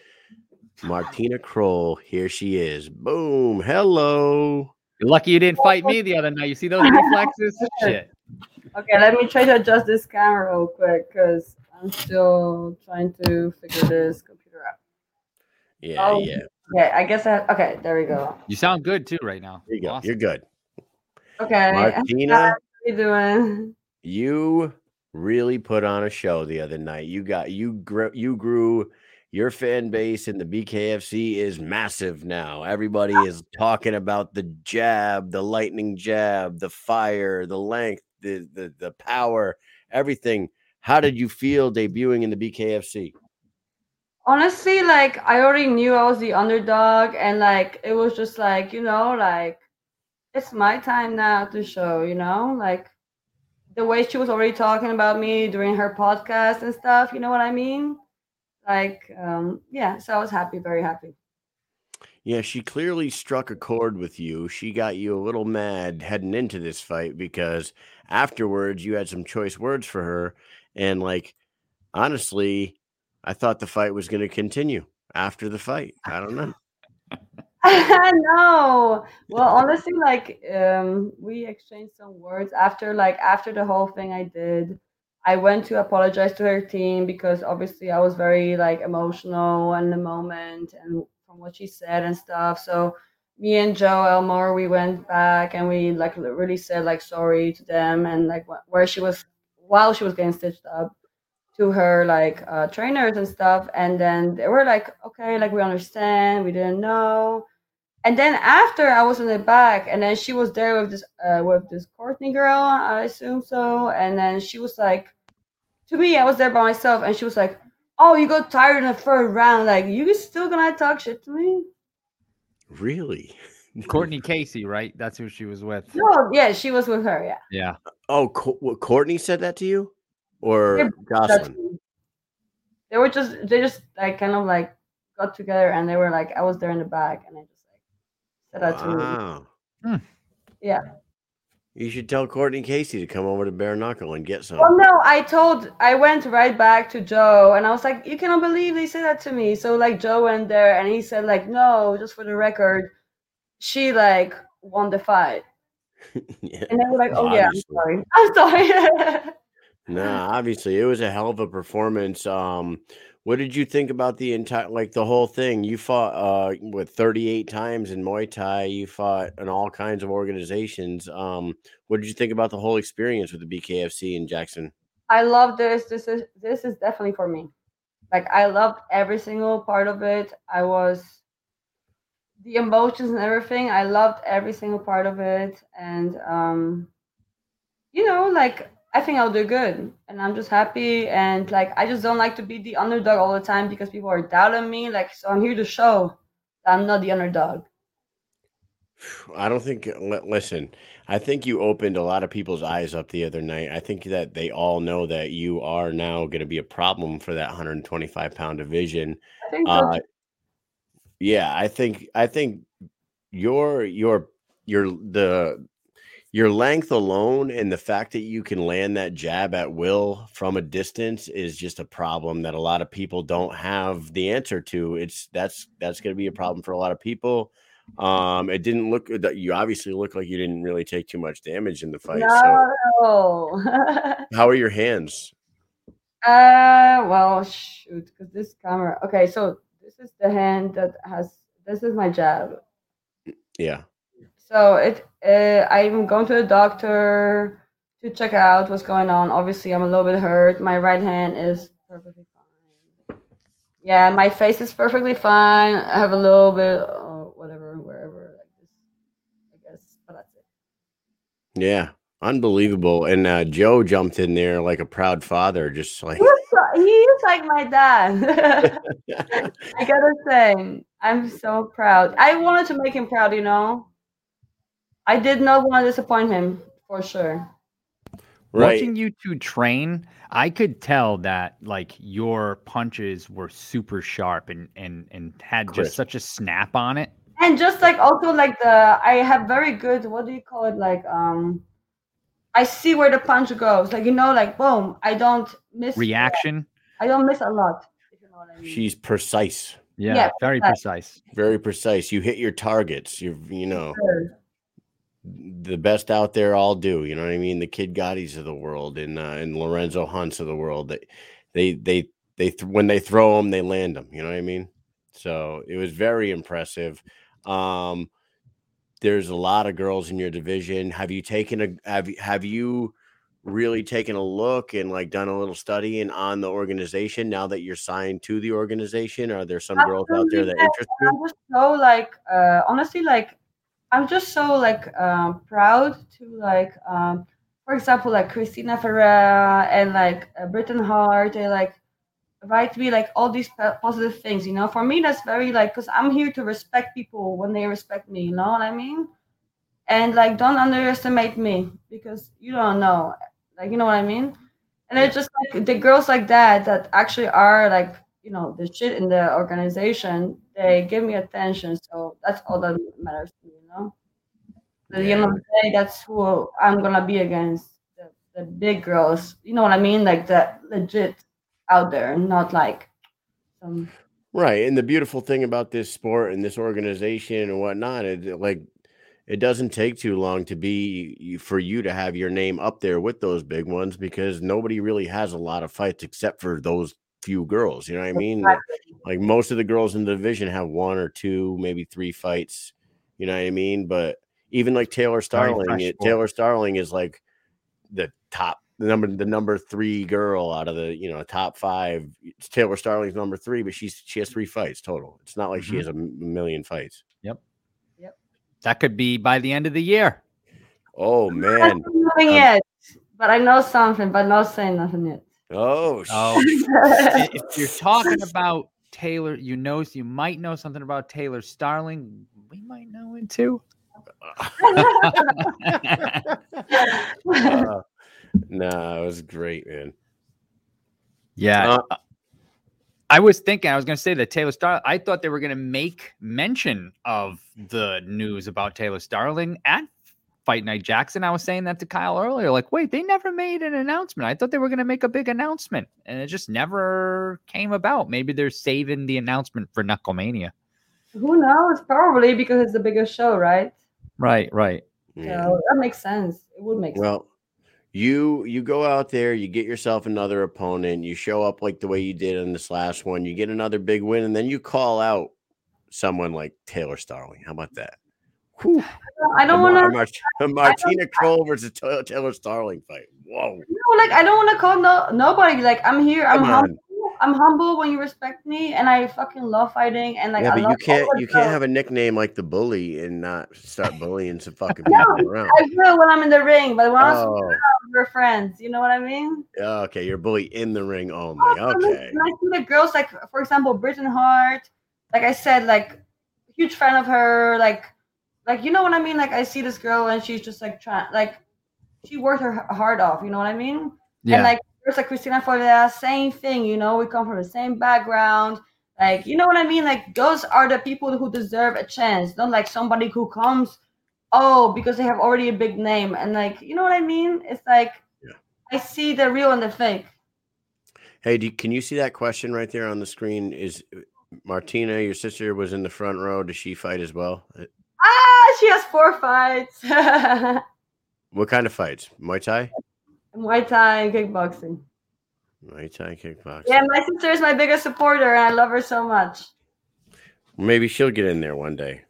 Martina Kroll. Here she is. Boom. Hello. You're lucky you didn't fight me the other night. You see those reflexes? Shit. Okay, let me try to adjust this camera real quick because I'm still trying to figure this computer out. Yeah, Oh. yeah. Okay, I guess I. Okay, there we go. You sound good too right now. Here you go. Awesome. You're good. Okay, Martina, how are you doing? you really put on a show the other night. You got you grew you grew your fan base in the BKFC is massive now. Everybody is talking about the jab, the lightning jab, the fire, the length, the the the power, everything. How did you feel debuting in the BKFC? Honestly, like I already knew I was the underdog, and like it was just like you know, like it's my time now to show. You know, like the way she was already talking about me during her podcast and stuff. You know what I mean? Like, um, yeah. So I was happy, very happy. Yeah, she clearly struck a chord with you. She got you a little mad heading into this fight because afterwards you had some choice words for her. And like, honestly, I thought the fight was going to continue after the fight. I don't know. no. Well, honestly, like um, we exchanged some words after, like after the whole thing I did. I went to apologize to her team because obviously I was very like emotional in the moment and from what she said and stuff. So me and Joe Elmore, we went back and we like really said like sorry to them and like where she was while she was getting stitched up to her like uh, trainers and stuff. And then they were like, okay, like we understand, we didn't know. And then after I was in the back, and then she was there with this uh, with this Courtney girl, I assume so. And then she was like, to me, I was there by myself, and she was like, "Oh, you got tired in the third round. Like, you still gonna talk shit to me?" Really? Courtney Casey, right? That's who she was with. No, yeah, she was with her. Yeah. Yeah. Oh, Co- what, Courtney said that to you, or Yeah, Jocelyn? They were just they just like kind of like got together, and they were like, I was there in the back, and I just like said that to me. Hmm. Yeah. You should tell Courtney Casey to come over to Bare Knuckle and get some. Well, no, I told, I went right back to Joe and I was like, you cannot believe they said that to me. So, like, Joe went there and he said, like, no, just for the record, she, like, won the fight. yeah. And they were like, oh, yeah, I'm sorry. I'm sorry. Nah, obviously it was a hell of a performance. Um, what did you think about the entire, like the whole thing? You fought uh with 38 times in Muay Thai. You fought in all kinds of organizations. Um, what did you think about the whole experience with the BKFC in Jackson? I love this. This is this is definitely for me. Like I loved every single part of it. I was the emotions and everything. I loved every single part of it, and um, you know, like I think I'll do good, and I'm just happy. And like I just don't like to be the underdog all the time because people are doubting me. Like so, I'm here to show that I'm not the underdog. I don't think. Listen, I think you opened a lot of people's eyes up the other night. I think that they all know that you are now going to be a problem for that 125 pound division. I think so. Uh, yeah, I think I think your your your the your length alone and the fact that you can land that jab at will from a distance is just a problem that a lot of people don't have the answer to. It's that's that's going to be a problem for a lot of people. Um, it didn't look that you obviously look like you didn't really take too much damage in the fight. So, no. how are your hands? Uh, well, shoot, because this camera. Okay, so this is the hand that has. This is my jab. Yeah. So it. Uh, I'm going to the doctor to check out what's going on. Obviously, I'm a little bit hurt. My right hand is perfectly fine. Yeah, my face is perfectly fine. I have a little bit, uh, whatever, wherever, like this. I guess, but that's it. Yeah. Unbelievable. And uh, Joe jumped in there like a proud father, just like He is, he is like my dad. I gotta say, I'm so proud. I wanted to make him proud, you know. I did not want to disappoint him for sure. right. Watching you two train, I could tell that like your punches were super sharp and and and had Crisp. just such a snap on it. And just like also like the I have very good what do you call it like um I see where the punch goes. Like you know, like boom, I don't miss Reaction. I don't miss a lot. If you know what I mean. She's precise, Yeah, Yeah, very precise. precise. very precise. You hit your targets. You you know Sure. the best out there all do. You know what I mean? The Kid Gottis of the world and uh, and Lorenzo Hunts of the world. They they they they th- when they throw them, they land them. You know what I mean? So it was very impressive. Um, there's a lot of girls in your division. Have you taken a have have you really taken a look and like done a little studying on the organization now that you're signed to the organization? Are there some girls out there that Absolutely, interest you? I'm just so like uh honestly like I'm just so like um proud to like um for example like Christina Ferea and like uh, Britain Hart they like write me like all these positive things you know for me that's very like because I'm here to respect people when they respect me you know what I mean and like don't underestimate me because you don't know like you know what I mean? And it's just like the girls like that that actually are like you know the shit in the organization they mm. give me attention so that's all that matters to me you know? At the end of the day that's who i'm gonna be against the, the big girls you know what i mean? Like the legit out there not like some Right. And the beautiful thing about this sport and this organization and whatnot, is like it doesn't take too long to be for you to have your name up there with those big ones because nobody really has a lot of fights except for those few girls. You know what I mean? Exactly. Like most of the girls in the division have one or two, maybe three fights. You know what I mean? But even like Taylor Starling, it. Taylor Starling is like the top the number the number three girl out of the you know top five. It's Taylor Starling's number three, but she's she has three fights total. It's not like she Mhm. has a million fights. That could be by the end of the year. Oh I man. don't know nothing Um, yet, but I know something, but not saying nothing yet. Oh, Oh, if you're talking about Taylor, you know, you might know something about Taylor Starling. We might know it too. uh, nah, it was great, man. yeah. Uh, I was thinking, I was going to say that Taylor Starling, I thought they were going to make mention of the news about Taylor Starling at Fight Night Jackson. I was saying that to Kyle earlier. Like, wait, they never made an announcement. I thought they were going to make a big announcement, and it just never came about. Maybe they're saving the announcement for Knucklemania. Who knows? Probably because it's the biggest show, right? Right, right. yeah. So that makes sense. It would make sense. You you go out there, you get yourself another opponent, you show up like the way you did in this last one, you get another big win, and then you call out someone like Taylor Starling. How about that? Whew. I don't want to. Martina Kroll versus Taylor Starling fight. Whoa. No, like I don't want to call no nobody. Like I'm here. I'm Come on. Humble. I'm humble when you respect me, and I fucking love fighting. And like yeah, I but love you can't you can't have a nickname like the bully and not start bullying some fucking No, people around. I will when I'm in the ring, but when I'm Oh, we're friends. You know what I mean? Oh, okay. You're a bully in the ring oh, only. Oh, Okay. When I see the girls, like for example, Britain Hart, like I said, like huge fan of her. Like, like you know what I mean? Like I see this girl and she's just like trying, like she worked her heart off. You know what I mean? Yeah. And like there's like Christina same thing. You know, we come from the same background. Like you know what I mean? Like those are the people who deserve a chance, not like somebody who comes, oh, because they have already a big name. And like you know what I mean? It's like Yeah. I see the real and the fake. Hey, do, can you see that question right there on the screen? Is Martina, your sister, was in the front row? Does she fight as well? Uh, Ah, she has four fights. What kind of fights? Muay Thai? Muay Thai and kickboxing. Muay Thai kickboxing. Yeah, my sister is my biggest supporter, and I love her so much. Maybe she'll get in there one day.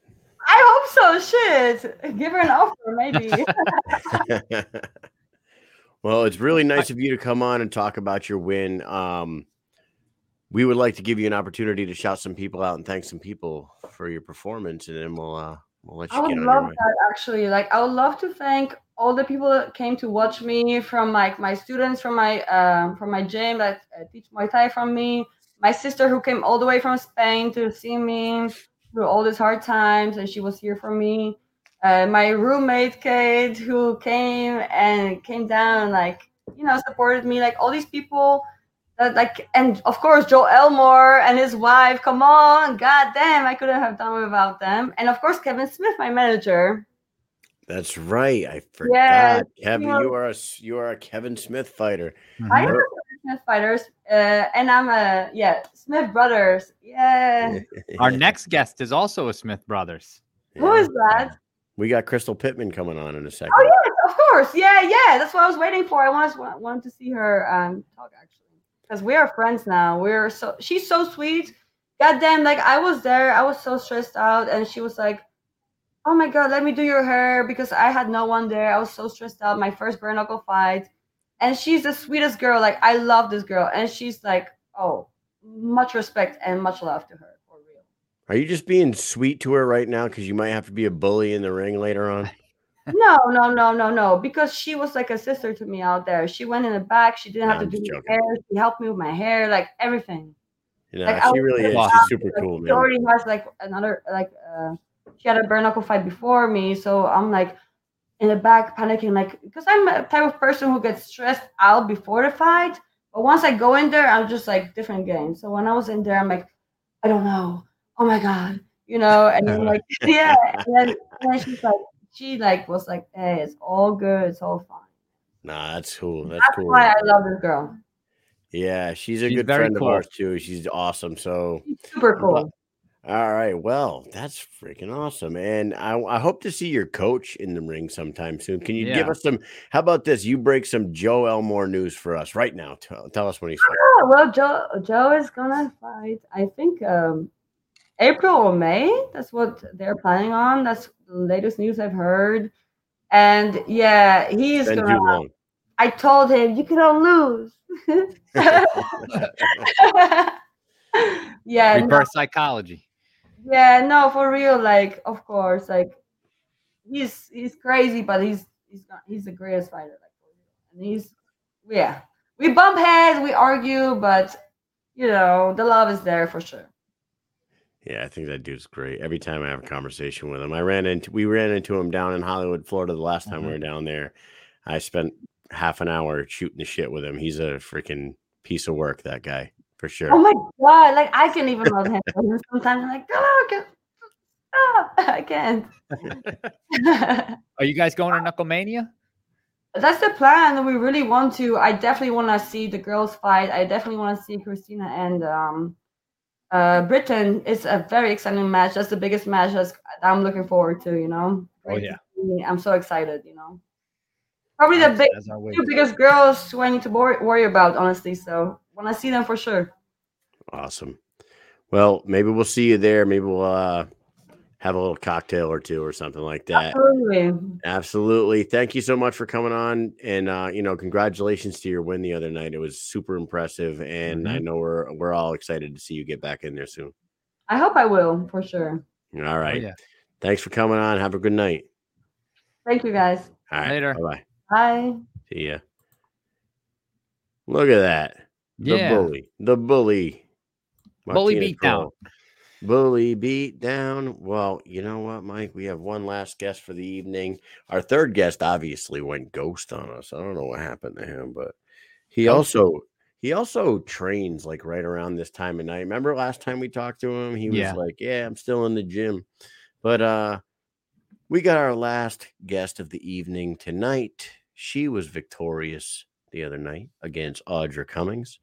I hope so. Shit, give her an offer, maybe. well, it's really nice of you to come on and talk about your win. Um, we would like to give you an opportunity to shout some people out and thank some people for your performance, and then we'll uh, we'll let you I would get on love that actually. Like, I would love to thank all the people that came to watch me, from like my students from my um from my gym that uh, teach Muay Thai from me, my sister who came all the way from Spain to see me through all these hard times, and she was here for me. Uh, my roommate Kate, who came and came down, like you know, supported me. Like all these people that like, and of course Joe Elmore and his wife. Come on, god damn, I couldn't have done without them. And of course Kevin Smith, my manager. That's right. I forgot. Yeah, Kevin, you know- you are a s- you are a Kevin Smith fighter. I am a Smith fighters, uh, and I'm a yeah Smith brothers. Yeah, Our next guest is also a Smith Brothers. who is that? We got Crystal Pittman coming on in a second. Oh yes, of course. Yeah, yeah. That's what I was waiting for. I wanted wanted to see her um talk actually, because we are friends now. We're so she's so sweet. God damn, like I was there. I was so stressed out, and she was like, "Oh my god, let me do your hair," because I had no one there. I was so stressed out. My first bare knuckle fight, and she's the sweetest girl. Like I love this girl, and she's like, oh, much respect and much love to her for real. Are you just being sweet to her right now because you might have to be a bully in the ring later on? No, no, no, no, no. Because she was like a sister to me out there. She went in the back. She didn't No, have to I'm do just my hair. She helped me with my hair, like everything. You know, Like, she really is. She's super Like, cool, she already has like another like uh she had a bare knuckle fight before me, so I'm like in the back panicking, like because I'm a type of person who gets stressed out before the fight. But once I go in there, I'm just like different game. So when I was in there, I'm like, I don't know. Oh my god, you know, and then like yeah, and then, and then she's like, she like was like, hey, it's all good, it's all fine. Nah, that's cool. That's That's cool. why I love this girl. Yeah, she's a She's good friend cool. of ours too. She's awesome. So She's super I'm cool. All right. Well, that's freaking awesome. And I, I hope to see your coach in the ring sometime soon. Can you give us some? How about this? You break some Joe Elmore news for us right now. Tell, tell us when he's fighting. Yeah, well, Joe Joe is gonna fight. I think um, April or May. That's what they're planning on. That's the latest news I've heard. And yeah, he's gonna. I told him you cannot lose. yeah, no, Reverse psychology. Yeah, no, for real. Like, of course, like he's he's crazy, but he's he's not, he's the greatest fighter. Like, for real. and he's yeah. We bump heads, we argue, but you know the love is there for sure. Yeah, I think that dude's great. Every time I have a conversation with him, I ran into we ran into him down in Hollywood, Florida, the last time we mm-hmm. were down there. I spent half an hour shooting the shit with him. He's a freaking piece of work, that guy for sure. Oh my god! Like I can even love him sometimes. I'm like, oh, I can't. stop. I can't. Are you guys going to Knucklemania? That's the plan. We really want to. I definitely want to see the girls fight. I definitely want to see Christina and um, uh, Britain. It's a very exciting match. That's the biggest match that's, I'm looking forward to. You know. Oh, yeah. I'm so excited. You know. Probably the big, As two biggest girls who I need to worry about, honestly. So when I see them for sure. Awesome. Well, maybe we'll see you there. Maybe we'll uh, have a little cocktail or two or something like that. Absolutely. Absolutely. Thank you so much for coming on. And uh, you know, congratulations to your win the other night. It was super impressive. And I know we're we're all excited to see you get back in there soon. I hope I will for sure. All right. Oh, yeah. Thanks for coming on. Have a good night. Thank you guys. All right. Later. Bye bye. Bye. See ya. Look at that. The Yeah. bully. The bully. Bully Martina beat down. Bully beat down. Well, you know what, Mike? We have one last guest for the evening. Our third guest obviously went ghost on us. I don't know what happened to him, but he also he also trains like right around this time of night. Remember last time we talked to him? He was Yeah. like, Yeah, I'm still in the gym. But uh we got our last guest of the evening tonight. She was victorious the other night against Audra Cummings.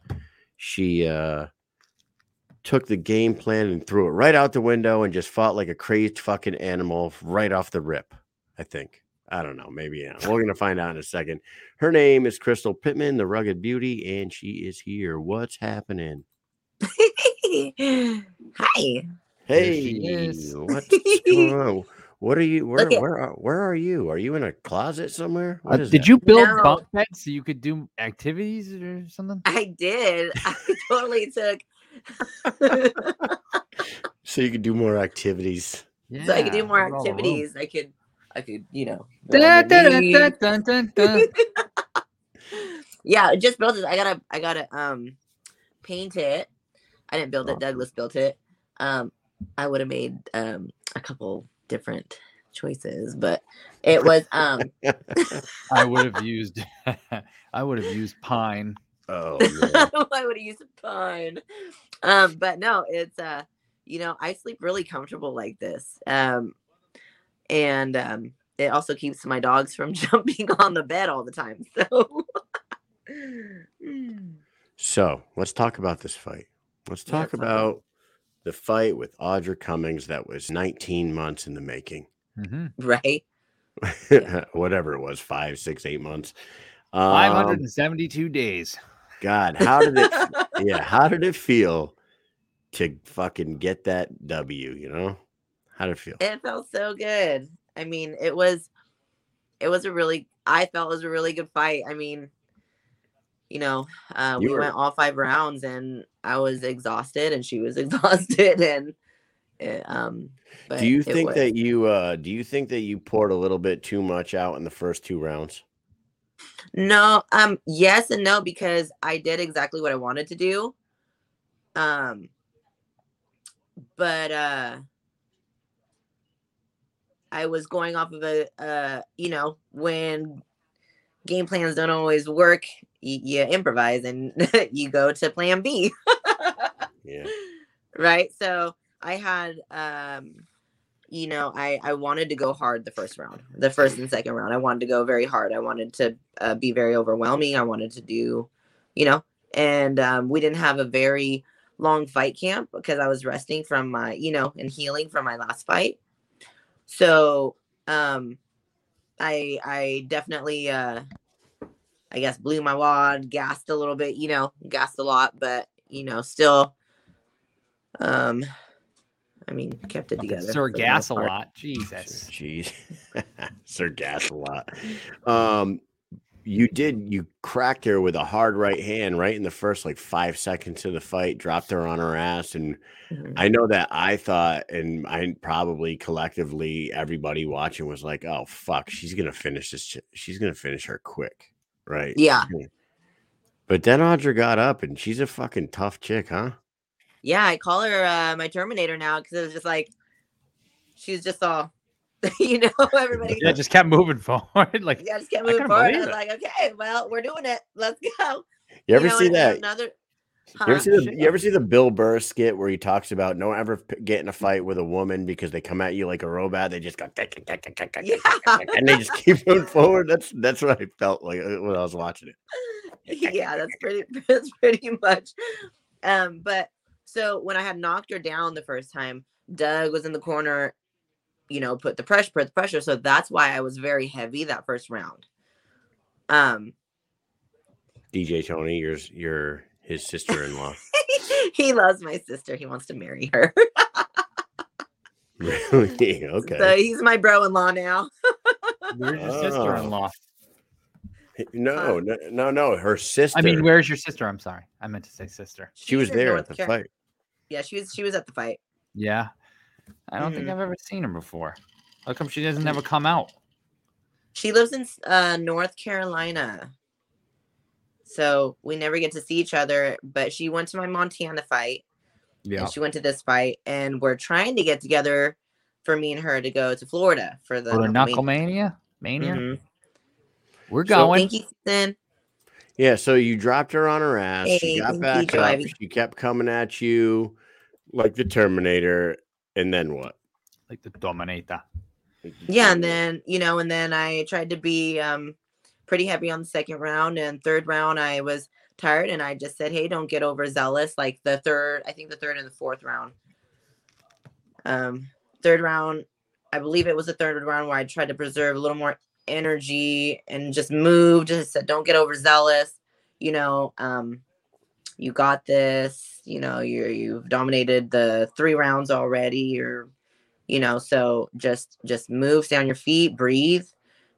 She uh took the game plan and threw it right out the window and just fought like a crazed fucking animal right off the rip. I think. I don't know. Maybe yeah. We're gonna find out in a second. Her name is Crystal Pittman, the rugged beauty, and she is here. What's happening? Hi. Hey, what's going on? What are you? Where Look at- where are, where are you? Are you in a closet somewhere? Uh, What is did that? you build No. bunk beds so you could do activities or something? I did. I totally took so you could do more activities? Yeah. so I could do more roll a room. activities. I could I could, you know. go Da, on da, the da, knee. da, dun, dun, dun. yeah, just built it. I gotta I gotta um paint it. I didn't build it, Douglas built it. Um I would have made um a couple different choices, but it was um I would have used I would have used pine. Oh, man. I would have used pine. Um, but no, it's uh, you know, I sleep really comfortable like this. Um, and um, it also keeps my dogs from jumping on the bed all the time. So, so let's talk about this fight. Let's talk talk about the fight with Audra Cummings that was 19 months in the making. Mhm. right? Whatever it was, five, six, eight months. Um, 572 days. God, how did it? yeah, how did it feel to fucking get that W? You know, how did it feel? It felt so good. I mean, it was, it was a really, I felt it was a really good fight. I mean, you know, uh, You we were- went all five rounds and I was exhausted and she was exhausted and, it, um, but do you think was- that you uh do you think that you poured a little bit too much out in the first two rounds? No, um, yes and no because I did exactly what I wanted to do. Um, but uh, I was going off of a, uh, you know, when game plans don't always work, you, you improvise and you go to plan B. Yeah. right so i had um you know i i wanted to go hard the first round the first and second round i wanted to go very hard i wanted to uh, be very overwhelming i wanted to do you know and um we didn't have a very long fight camp because I was resting from my, you know, and healing from my last fight. So, um, I I definitely uh I guess blew my wad, gassed a little bit, you know, gassed a lot, but you know, still um I mean kept it together. Sir for Gas a lot. Jesus. Jeez, Sir Gas a lot. Um, you did you cracked her with a hard right hand right in the first like five seconds of the fight, dropped her on her ass, and Mhm. I know that I thought, and I probably collectively everybody watching was like, "Oh fuck, she's gonna finish this. ch- She's gonna finish her quick, right?" Yeah. But then Audra got up, and she's a fucking tough chick, huh? Yeah, I call her uh my Terminator now because it was just like she's just all you know, everybody Yeah, just kept moving forward. Like yeah, just kept moving forward. I was like, okay, well, we're doing it. Let's go. You ever know, see that? Another You ever see the you ever see the Bill Burr skit where he talks about don't ever p- get in a fight with a woman because they come at you like a robot. They just go Yeah. and they just keep moving forward. That's that's what I felt like uh, when I was watching it. yeah, that's pretty that's pretty much. Um, but so when I had knocked her down the first time, Doug was in the corner, you know, put the pressure, put the pressure. So that's why I was very heavy that first round. Um, DJ Tony, your your his sister in law. he loves my sister. He wants to marry her. really? Okay. So he's my bro-in-law now. where's your Oh. sister-in-law? No, no, no, no. Her sister. I mean, where's your sister? I'm sorry. I meant to say sister. she was She's in there North at the Car- fight. Yeah, she was she was at the fight. Yeah. I don't think Mhm. I've ever seen her before. How come she doesn't ever come out? She lives in uh, North Carolina. So we never get to see each other, but she went to my Montana fight Yeah. and she went to this fight, and we're trying to get together for me and her to go to Florida for the For the Knuckle Knucklemania? Mania? Mhm. We're So- going. Thank you, Susan. Yeah, so you dropped her on her ass. she got thank you, back up. Ivy. She kept coming at you like the Terminator. And then what? like the Dominator. Yeah, and then you know, and then I tried to be um pretty heavy on the second round, and third round I was tired, and I just said, "Hey, don't get overzealous." Like the third, I think the third and the fourth round. Um, third round, I believe it was the third round where I tried to preserve a little more energy and just moved. Just said, "Don't get overzealous." You know, um, you got this. You know, you you've dominated the three rounds already. You're, you know so just just move stay on your feet breathe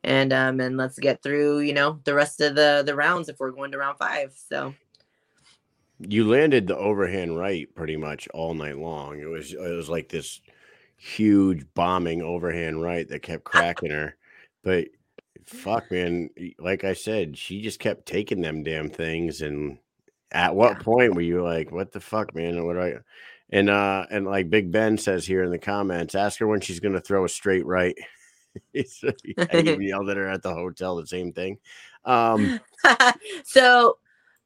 and um and let's get through you know the rest of the the rounds if we're going to round five so you landed the overhand right pretty much all night long. It was it was like this huge bombing overhand right that kept cracking her. But fuck man, like I said, she just kept taking them damn things and at what Yeah. point were you like, what the fuck, man? What do I and uh and like Big Ben says here in the comments, ask her when she's gonna throw a straight right. I even yelled at her at the hotel, the same thing. Um so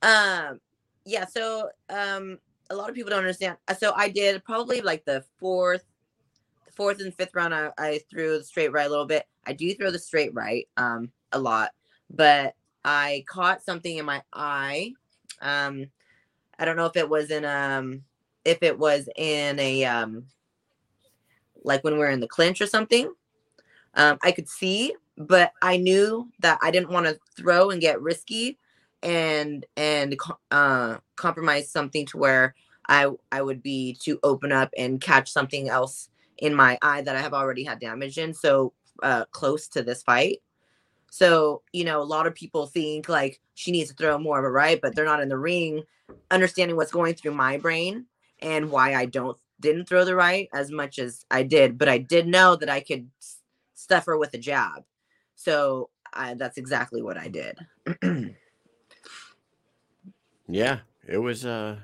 um yeah so um a lot of people don't understand Uh, so i did probably like the fourth fourth and fifth round I, I threw the straight right a little bit i do throw the straight right um a lot but i caught something in my eye um i don't know if it was in um if it was in a um like when we are in the clinch or something um i could see but i knew that i didn't want to throw and get risky and and uh compromise something to where i i would be to open up and catch something else in my eye that i have already had damage in so uh close to this fight. So you know a lot of people think like she needs to throw more of a right but they're not in the ring understanding what's going through my brain and why i don't didn't throw the right as much as i did but i did know that i could s- stuff her with a jab so I, that's exactly what i did Yeah, it was uh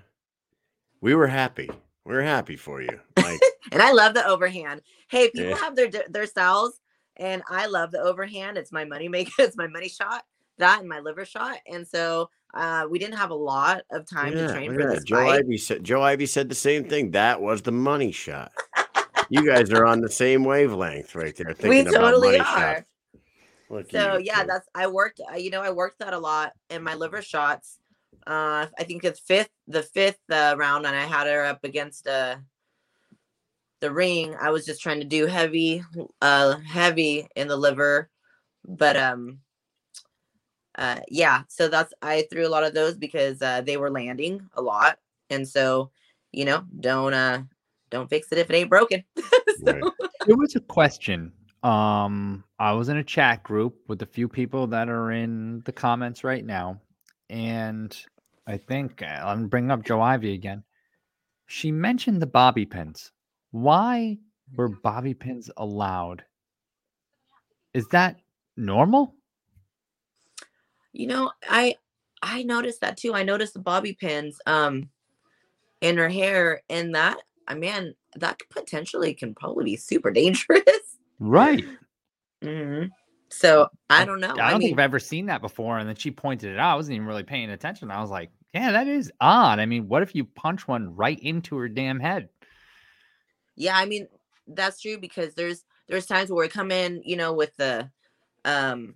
we were happy. We were happy for you. Like and I love the overhand. Hey, people Yeah. have their their styles, and I love the overhand. It's my money maker. It's my money shot. That and my liver shot. And so uh, we didn't have a lot of time yeah, to train for at this that. Joe fight. Ivy said Joe Ivy said the same thing. That was the money shot. You guys are on the same wavelength right there. We totally are. So yeah, two. that's I worked. You know, I worked that a lot, and my liver shots uh, I think it's fifth, the fifth uh, round, and I had her up against uh, the ring. I was just trying to do heavy, uh, heavy in the liver, but um, uh, yeah. So that's I threw a lot of those because uh, they were landing a lot, and so you know, don't uh, don't fix it if it ain't broken. so, Right. There was a question. Um, I was in a chat group with a few people that are in the comments right now, and I think uh, I'm bringing up Joe Ivy again. She mentioned the bobby pins. Why were bobby pins allowed? Is that normal? You know, I I noticed that too. I noticed the bobby pins um in her hair, and that I mean, that potentially can probably be super dangerous. Right. hmm So I don't know. I don't mean, think I've ever seen that before. And then she pointed it out. I wasn't even really paying attention. I was like, yeah, that is odd. I mean, what if you punch one right into her damn head? yeah, I mean that's true because there's there's times where we come in, you know, with the um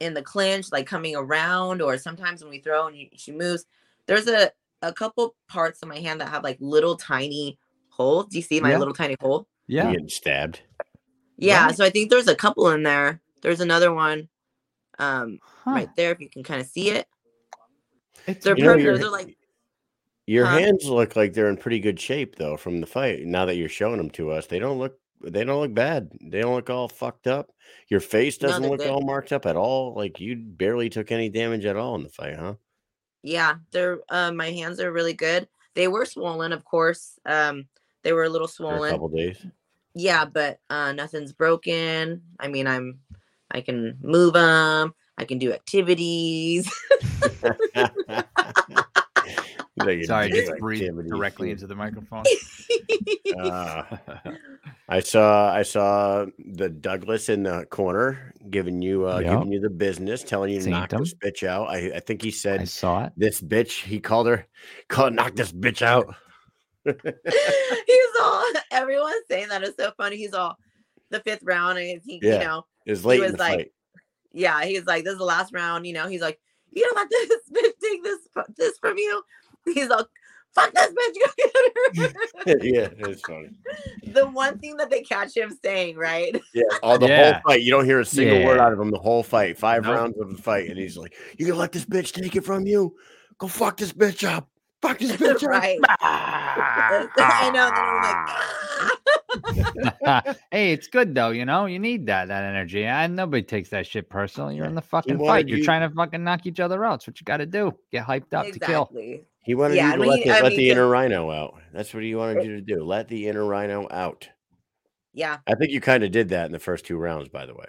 in the clinch, like coming around, or sometimes when we throw and she moves, there's a a couple parts of my hand that have like little tiny holes. Do you see my Yeah. little tiny hole? Yeah. Getting stabbed. Yeah, Right. so I think there's a couple in there. There's another one um Huh. right there if you can kind of see it. It's They're You know, perfect. your- They're like Your Huh? hands look like they're in pretty good shape though from the fight. Now that you're showing them to us, they don't look they don't look bad. They don't look all fucked up. Your face doesn't they're look good. all marked up at all. Like you barely took any damage at all in the fight, huh? Yeah, they're uh my hands are really good. They were swollen, of course. Um they were a little For a swollen. couple days. Yeah, but uh nothing's broken. I mean, I'm I can move them. I can do activities. Like, Sorry, do just breathe directly into the microphone. Uh, I saw I saw the Douglas in the corner giving you uh Yep. giving you the business, telling you to Seen knock him. this bitch out. I, I think he said I said saw it. this bitch. He called her, called knock this bitch out. He's all everyone's saying that is so funny. He's all the fifth round and he, Yeah. you know, It was late in was the like, fight. yeah, he's like, this is the last round, you know. He's like, you don't let this bitch take this this from you. He's like, fuck this bitch, go get her. yeah, it's funny. the one thing that they catch him saying, right? Yeah, all the Yeah. whole fight. You don't hear a single word out of him the whole fight. Five Nope. rounds of the fight, and he's like, "You gonna let this bitch take it from you? Go fuck this bitch up. Fuck this bitch up." I know. Then I'm like, "Ah." hey, it's good though, you know. You need that that energy. And nobody takes that shit personal. You're in the fucking wanted fight. You're you- trying to fucking knock each other out. That's what you got to do. Get hyped up to kill. Exactly. He wanted Yeah, you I to mean, let the, let mean, the 'cause- inner rhino out. That's what he wanted you to do. Let the inner rhino out. Yeah. I think you kind of did that in the first two rounds, by the way.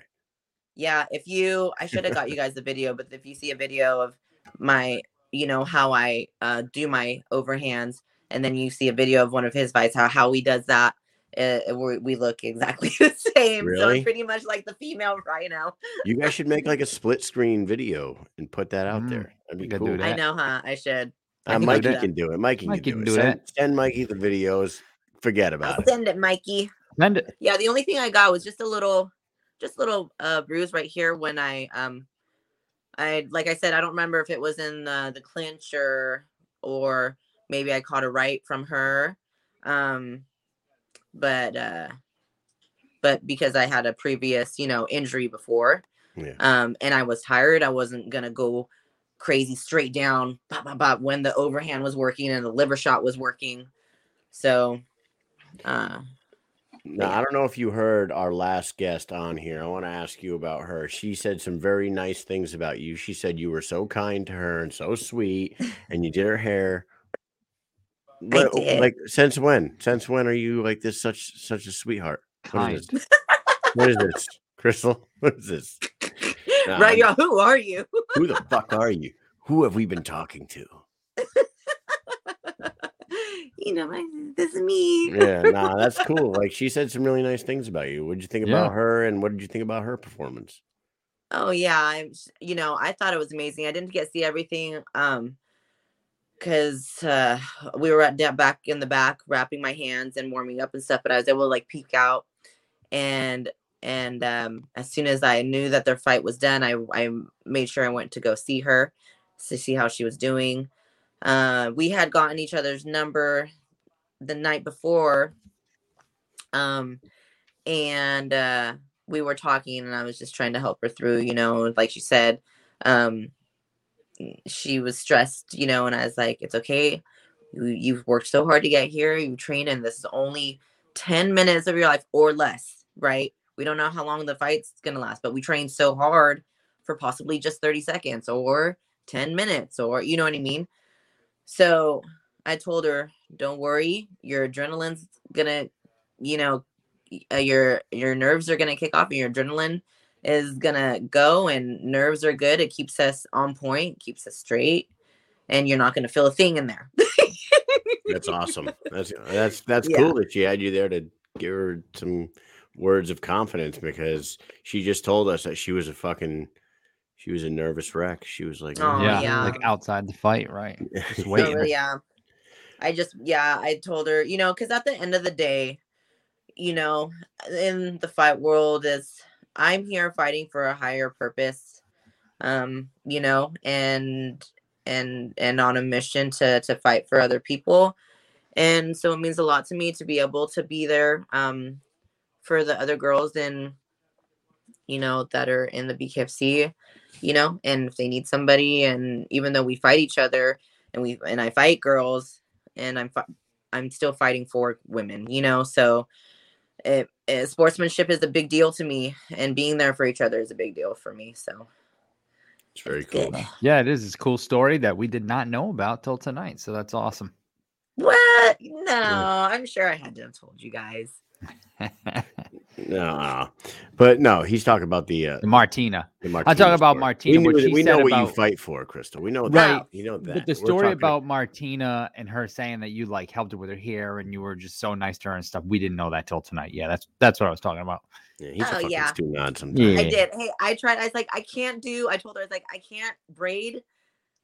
Yeah. If you, I should have got you guys the video, but if you see a video of my, you know, how I uh, do my overhands, and then you see a video of one of his fights, how how he does that, uh, we, we look exactly the same. So Really? it's pretty much like the female rhino. You guys should make like a split screen video and put that out Mm, there. That'd be cool. do that. I know, huh? I should. Uh, I can do Mikey that. can do it. Mikey, Mikey can can do it. do send, that. send Mikey the videos. Forget I'll about it. send it, Mikey. Send it. Yeah, the only thing I got was just a little, just a little uh, bruise right here when I um, I like I said I don't remember if it was in the the clinch or or maybe I caught a right from her, um, but uh, but because I had a previous you know injury before, Yeah. um, and I was tired, I wasn't gonna go crazy straight down bop, bop, bop, when the overhand was working and the liver shot was working, so. Uh, Now, I don't know if you heard our last guest on here. I want to ask you about her. She said some very nice things about you. She said you were so kind to her and so sweet, and you did her hair. What- did. Like since when? Since when are you like this? Such such a sweetheart. What Kind. is this? What is this, Crystal? What is this? Nah, right, I'm- y'all. Who are you? Who the fuck are you? Who have we been talking to? you know, I, this is me. Yeah, nah, that's cool. Like she said some really nice things about you. What did you think Yeah. about her, and what did you think about her performance? Oh yeah, I'm. You know, I thought it was amazing. I didn't get to see everything, um, because uh, we were at da- back in the back wrapping my hands and warming up and stuff. But I was able to like peek out, and and um, as soon as I knew that their fight was done, I I made sure I went to go see her. to see how she was doing. Uh, we had gotten each other's number the night before, um, and uh, we were talking, and I was just trying to help her through. You know, like she said, um, she was stressed. You know, and I was like, "It's okay. You, you've worked so hard to get here. You trained, and this is only ten minutes of your life or less, right? We don't know how long the fight's gonna last, but we trained so hard for possibly just thirty seconds or 10 minutes or you know what I mean? So I told her, don't worry, your adrenaline's gonna, you know, uh, your your nerves are gonna kick off and your adrenaline is gonna go and nerves are good. It keeps us on point, keeps us straight, and you're not gonna feel a thing in there. That's awesome. That's that's that's Yeah. cool that she had you there to give her some words of confidence because she just told us that she was a fucking she was a nervous wreck. She was like, Oh, yeah, yeah. like outside the fight, right? Just Yeah. waiting. Oh, yeah. I just, yeah, I told her, you know, because at the end of the day, you know, in the fight world, is I'm here fighting for a higher purpose, um, you know, and and and on a mission to to fight for other people, and so it means a lot to me to be able to be there, um, for the other girls and you know that are in the BKFC, you know, and if they need somebody, and even though we fight each other and we and I fight girls and I'm fi- I'm still fighting for women, you know. So it, it, sportsmanship is a big deal to me, and being there for each other is a big deal for me. So It's very it's cool. good. Yeah, it is. It's a cool story that we did not know about till tonight. So that's awesome. What? No, I'm sure I had to have told you guys. No, no. but no, he's talking about the uh, The Martina. the I'm talking about story. Martina. We, what knew that- she we know said what you fight for, Crystal. We know Right. that. You know that. But the story talking- about Martina and her saying that you like helped her with her hair and you were just so nice to her and stuff, we didn't know that till tonight. Yeah, that's that's what I was talking about. yeah, he's a Oh, fucking yeah. sometimes. Yeah. I did. Hey, I tried. I was like, I can't do. I told her, I was like, I can't braid,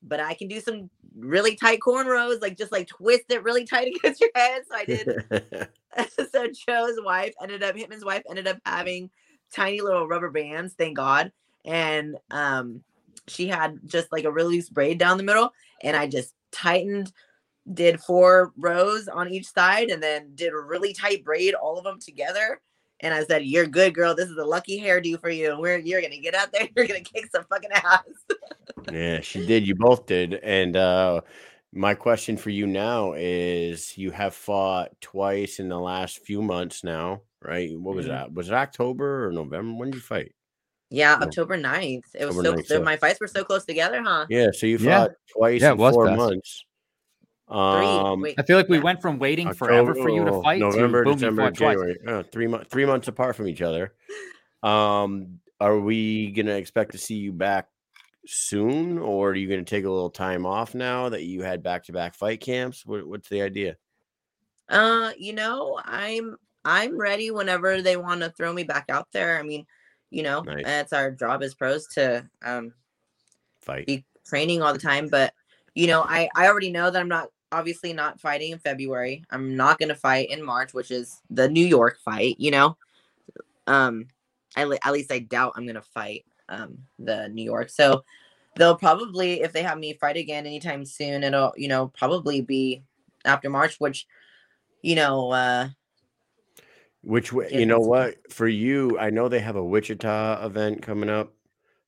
but I can do some really tight cornrows, like just like twist it really tight against your head. So I did. so Joe's wife ended up, Hitman's wife ended up having tiny little rubber bands, thank God. And um, she had just like a really loose braid down the middle, and I just tightened, did four rows on each side, and then did a really tight braid, all of them together. And I said, "You're good, girl. This is a lucky hairdo for you. We're you're gonna get out there. You're gonna kick some fucking ass." yeah, she did. You both did. And uh my question for you now is you have fought twice in the last few months now, right? What was Mhm. that? Was it October or November? When did you fight? Yeah, No. October 9th. It was October so 9th, so- my fights were so close together, huh? Yeah, so you Yeah. fought twice Yeah, in four fast. months. Three. Um Wait, I feel like we yeah. went from waiting forever for you to fight November, to boom, you December, fought twice. January. Uh, three months, three months apart from each other. Um, are we gonna expect to see you back soon, or are you gonna take a little time off now that you had back to back fight camps? What, what's the idea? Uh, you know, I'm I'm ready whenever they want to throw me back out there. I mean, you know, Nice. it's our job as pros to um Fight. be training all the time, but you know, I I already know that I'm not obviously not fighting in February. I'm not going to fight in March, which is the New York fight, you know. Um at, le- at least I doubt I'm going to fight um the New York. So they'll probably if they have me fight again anytime soon, it'll, you know, probably be after March, which you know, uh Which You know what? For you, I know they have a Wichita event coming up.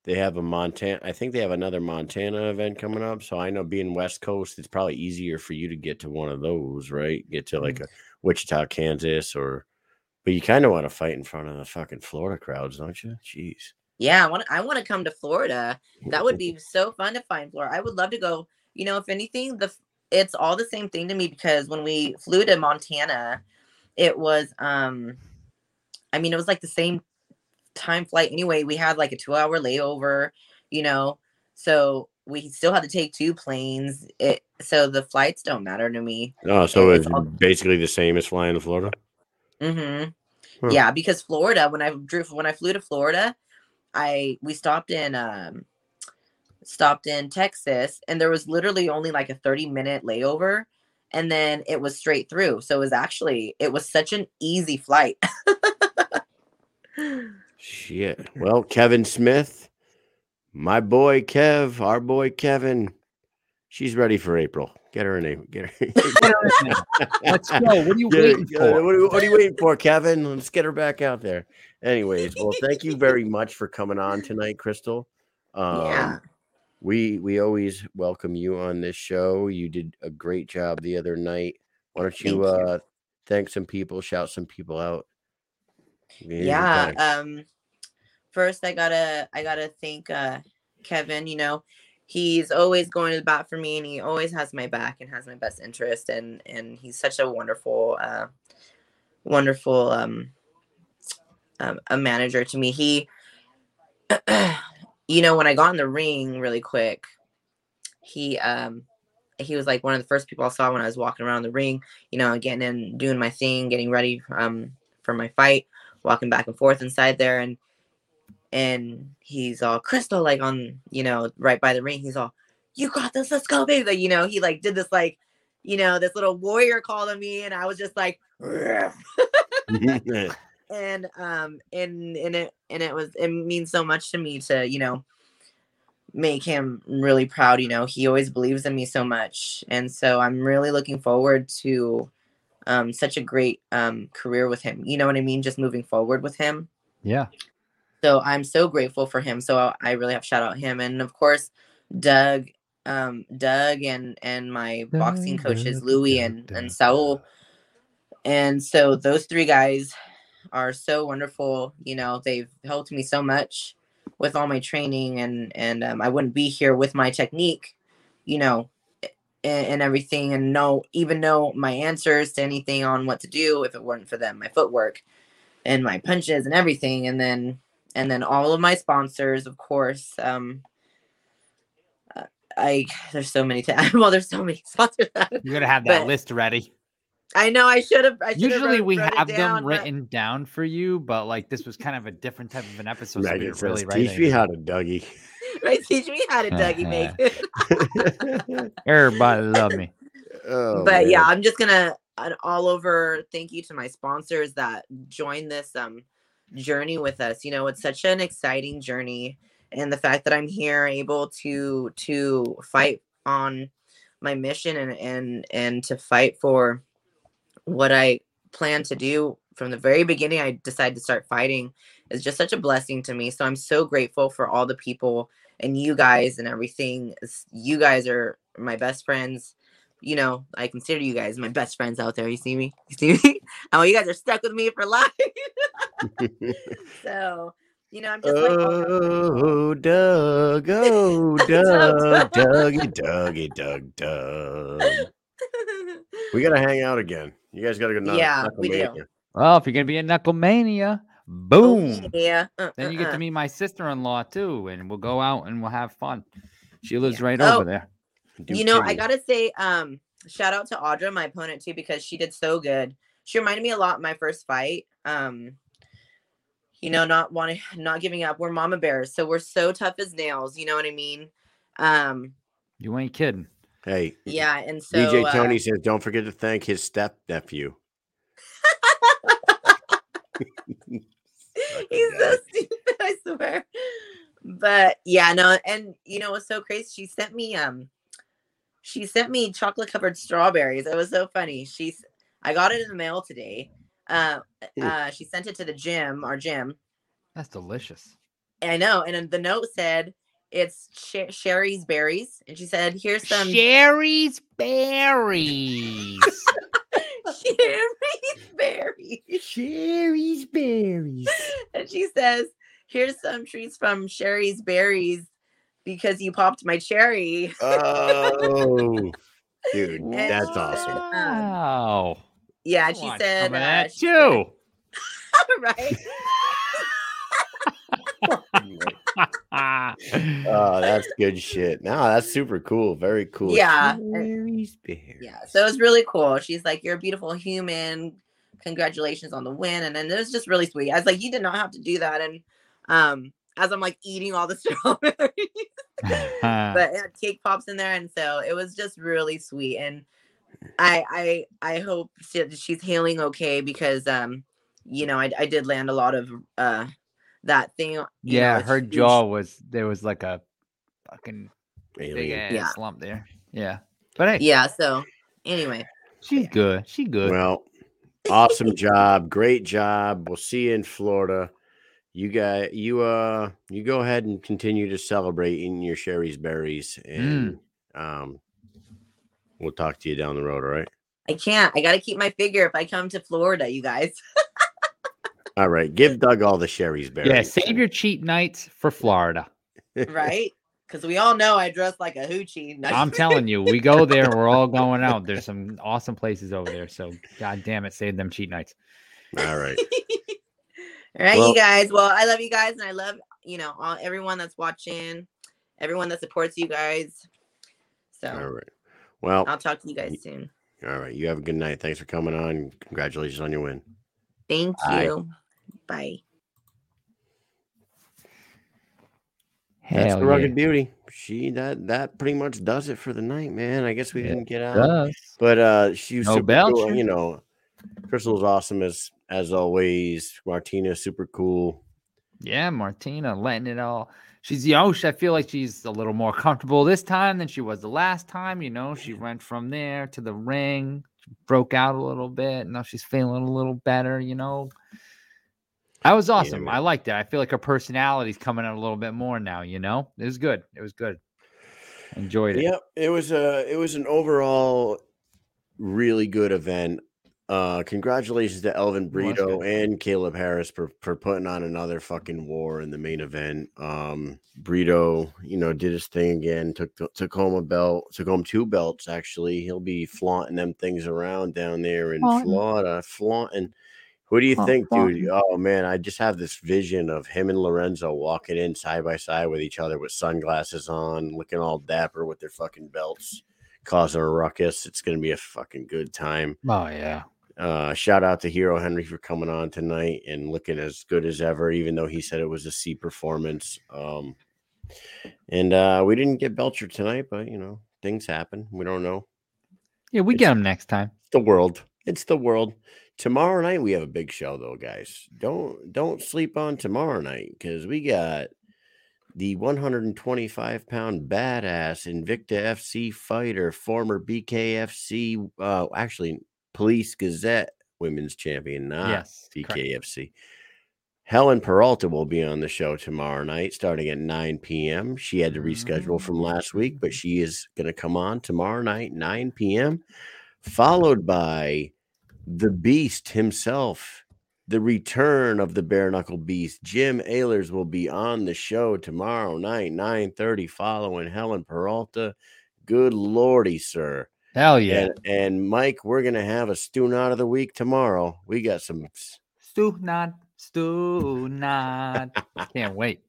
They have a Montana. I think they have another Montana event coming up. So I know being West Coast, it's probably easier for you to get to one of those, right? Get to like a Wichita, Kansas, or. But you kind of want to fight in front of the fucking Florida crowds, don't you? Jeez. Yeah, I want I want to come to Florida. That would be so fun to find Florida. I would love to go. You know, if anything, the it's all the same thing to me because when we flew to Montana, it was um I mean, it was like the same time flight anyway. We had like a 2-hour layover, you know. So we still had to take two planes. It so the flights don't matter to me. Oh, so it's it's all- basically the same as flying to Florida. Mm-hmm. Huh. Yeah, because Florida, when I drew when I flew to Florida, I we stopped in um stopped in Texas and there was literally only like a 30 minute layover and then it was straight through. So it was actually it was such an easy flight. Shit. Well, Kevin Smith, my boy Kev, our boy Kevin, She's ready for April. Get her in April. Get her. Get her in there. Let's go. What are you Get waiting her- for? What, are, what are you waiting for, Kevin? Let's get her back out there. Anyways, well, thank you very much for coming on tonight, Crystal. Um, Yeah. We we always welcome you on this show. You did a great job the other night. Why don't you, Thank you. uh thank some people, shout some people out? Your yeah thanks. um first i gotta i gotta thank uh kevin you know he's always going to the bat for me and he always has my back and has my best interest and and he's such a wonderful uh wonderful um, um a manager to me he you know when i got in the ring really quick he um he was like one of the first people i saw when i was walking around the ring you know getting in doing my thing getting ready um for my fight walking back and forth inside there and and he's all crystal like on you know right by the ring. He's all you got this let's go baby. Like, you know he like did this like you know this little warrior call to me and i was just like and um and and it and it was it means so much to me to you know make him really proud you know. He always believes in me so much and so i'm really looking forward to um such a great um career with him. You know what i mean? Just moving forward with him. Yeah. so i'm so grateful for him. So i really have shout out him. And of course doug um doug and and my boxing coaches Doug, and and saul. And so those three guys are so wonderful. You know they've helped me so much with all my training and and um, i wouldn't be here with my technique you know and, and everything and know even know my answers to anything on what to do if it weren't for them my footwork and my punches and everything and then and then all of my sponsors of course um uh, i there's so many ta- well there's so many sponsors You're gonna have that But- list ready. I know i should have I should've Usually wrote- we wrote have down, them but- written down for you, but like this was kind of a different type of an episode. so we didn't really says, write teach me how to Dougie. right teach me how to dougie make it Everybody love me. Oh, but yeah i'm just gonna an all over thank you to my sponsors that joined this um journey with us you know it's such an exciting journey and the fact that i'm here able to to fight on my mission and and and to fight for what i plan to do from the very beginning i decided to start fighting is just such a blessing to me so i'm so grateful for all the people and you guys and everything you guys are my best friends you know, I consider you guys my best friends out there. You see me? You see me? Oh, you guys are stuck with me for life. so, you know, I'm just like, Oh, Doug. Oh, Doug. Dougie, Dougie, Doug, Doug. We got to hang out again. You guys got to go. knock- Yeah, knock 'em we in. do. Well, if you're gonna be a Knucklemania, boom. yeah. uh, Then you uh, get uh. to meet my sister-in-law too, and we'll go out and we'll have fun. She lives Yeah. right Oh, over there. Do you know, I gotta say, um, shout out to Audra, my opponent too, because she did so good. She reminded me a lot of my first fight. Um, you know, not wanting, not giving up. We're mama bears, so we're so tough as nails. You know what I mean? Um, You ain't kidding. Hey, yeah, and so DJ uh, Tony says, don't forget to thank his step nephew. He's so stupid, I swear. But yeah, no, and you know what's so crazy? She sent me um she sent me chocolate covered strawberries. It was so funny. She's I got it in the mail today. Uh, uh she sent it to the gym, our gym. That's delicious. I know, and the note said it's Sh- Sherry's berries, and she said, "Here's some Sherry's berries. Sherry's berries." Sherry's berries. and she says, "Here's some treats from Sherry's berries because you popped my cherry." Oh, dude, And that's awesome. said, um, Wow. yeah, I she want said, uh, that she too. said- right? Oh, that's good shit. No, that's super cool. Very cool. Yeah, yeah. So it was really cool. She's like, "You're a beautiful human. Congratulations on the win." And then it was just really sweet. I was like, "You did not have to do that." And um, as I'm like eating all the strawberries. but cake pops in there and so it was just really sweet and i i i hope she- she's healing okay because um you know i, I did land a lot of uh that thing you yeah, know, her huge- jaw was there was like a fucking big Alien. ass Yeah. slump there. Yeah. But hey, Yeah. So anyway, she's good. She good. Well, awesome job. Great job. We'll see you in Florida. You got you uh you go ahead and continue to celebrate eating your Sherry's berries and um we'll talk to you down the road, all right? I can't. I got to keep my figure if I come to Florida, you guys. All right. Give Doug all the Sherry's berries. yeah, save your cheat nights for Florida. right? Because we all know I dress like a hoochie. I'm telling you, we go there, we're all going out. There's some awesome places over there. So god damn it, save them cheat nights. All right. All right, Well- you guys. Well, I love you guys, and I love you know all everyone that's watching, everyone that supports you guys. So All right. Well, I'll talk to you guys soon. all right. You have a good night. Thanks for coming on. Congratulations on your win. Thank you. Bye. That's Hell the yeah. rugged beauty. She that that pretty much does it for the night, man. I guess we Yeah, didn't get out. Does. But uh she was No super cool. Belcher. You know, Crystal's awesome as as always. Martina, super cool. Yeah, Martina letting it all. She's you know, she- I feel like she's a little more comfortable this time than she was the last time. You know, she went from there to the ring, broke out a little bit. Now she's feeling a little better. You know, that was awesome. man. I liked it. I feel like her personality's coming out a little bit more now. You know, it was good. It was good. Enjoyed it. Yep, it was a it was an overall really good event. Uh congratulations to Elvin Brito good. and Caleb Harris for for putting on another fucking war in the main event. Um Brito, you know, did his thing again, took the- took home a belt, took home two belts actually. He'll be flaunting them things around down there in Flaunting. Florida, flaunting. Who do you Flaunt- think, dude? Oh man, I just have this vision of him and Lorenzo walking in side by side with each other with sunglasses on, looking all dapper with their fucking belts, causing a ruckus. It's gonna be a fucking good time. Oh yeah. Uh, shout out to Hero Henry for coming on tonight and looking as good as ever, even though he said it was a C performance. Um, and uh, we didn't get Belcher tonight, but you know, things happen. We don't know. Yeah, we It's- get them next time. The world. It's the world. Tomorrow night we have a big show though, guys. Don't don't sleep on tomorrow night because we got the 125 pound badass Invicta FC fighter, former BKFC, uh, actually Police Gazette women's champion, not yes. correct. BKFC. Helen Peralta will be on the show tomorrow night starting at 9 p.m. She had to reschedule from last week, but she is going to come on tomorrow night, 9 p.m., followed by the beast himself, the return of the bare knuckle beast. Jim Alers will be on the show tomorrow night, 9:30, following Helen Peralta. Good lordy, sir. Hell yeah. And, and Mike, we're gonna have a stew out of the week tomorrow. We got some Stu not. Stu not. Can't wait.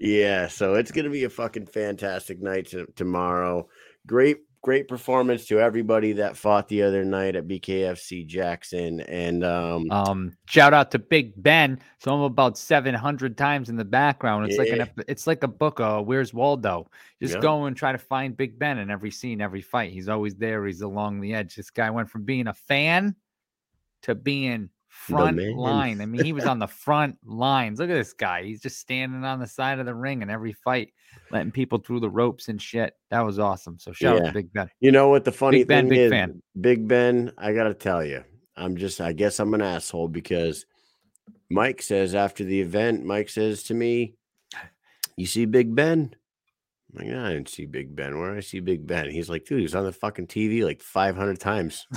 yeah, so it's gonna be a fucking fantastic night to, tomorrow. Great, great performance to everybody that fought the other night at BKFC Jackson. And um, Um, shout out to Big Ben. So I'm about 700 times in the background. It's like an, it's like a book. Uh, Where's Waldo? Just Yeah. go and try to find Big Ben in every scene, every fight. He's always there. He's along the edge. This guy went from being a fan to being front line. I mean, he was on the front lines. Look at this guy. He's just standing on the side of the ring in every fight, letting people through the ropes and shit. That was awesome. So shout out to Big Ben. you know what the funny Big Ben, thing big is, fan. Big Ben, I gotta tell you, I'm just I guess I'm an asshole because Mike says after the event, Mike says to me, You see Big Ben? I'm like, "No, I didn't see Big Ben. Where did I see Big Ben? He's like, dude, he was on the fucking TV like 500 times.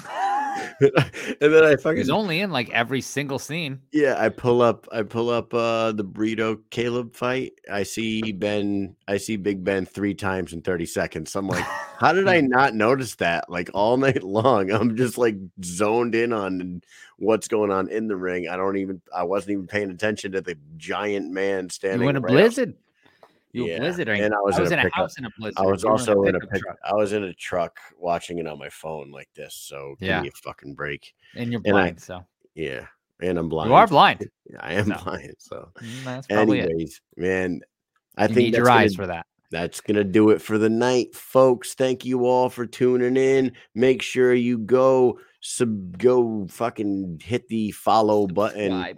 and then I fucking He's only in like every single scene. yeah, I pull up I pull up uh the Burrito Caleb fight. I see Ben I see Big Ben three times in 30 seconds. I'm like, how did I not notice that? Like all night long. I'm just like zoned in on what's going on in the ring. I don't even I wasn't even paying attention to the giant man standing. You in a right blizzard? You Yeah, a blizzard? and I was I in a in a house in a blizzard. I was You also in a pick, truck, I was in a truck watching it on my phone like this. So give Yeah. me a fucking break. and you're and I- blind. so Yeah. And I'm blind. you are blind. I am No. blind. So Mm, That's probably it. anyways, man, I You think need that's your gonna- for that. That's going to do it for the night, folks. Thank you all for tuning in. Make sure you go sub go fucking hit the follow button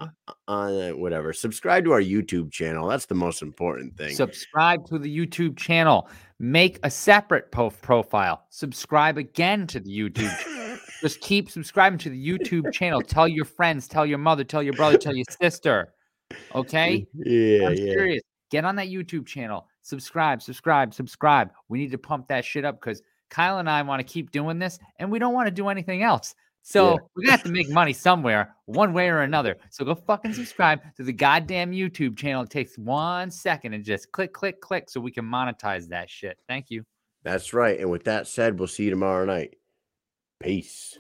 on whatever. Subscribe to our YouTube channel. That's the most important thing. Subscribe to the YouTube channel. Make a separate po- profile. Subscribe again to the YouTube. channel. Just keep subscribing to the YouTube channel. Tell your friends, tell your mother, tell your brother, tell your sister. Okay? yeah, I'm yeah. serious. Get on that YouTube channel. Subscribe, subscribe, subscribe. We need to pump that shit up because Kyle and I want to keep doing this and we don't want to do anything else. So Yeah. we're have to make money somewhere, one way or another. So go fucking subscribe to the goddamn YouTube channel. It takes one second and just click, click, click so we can monetize that shit. Thank you. That's right. And with that said, we'll see you tomorrow night. Peace.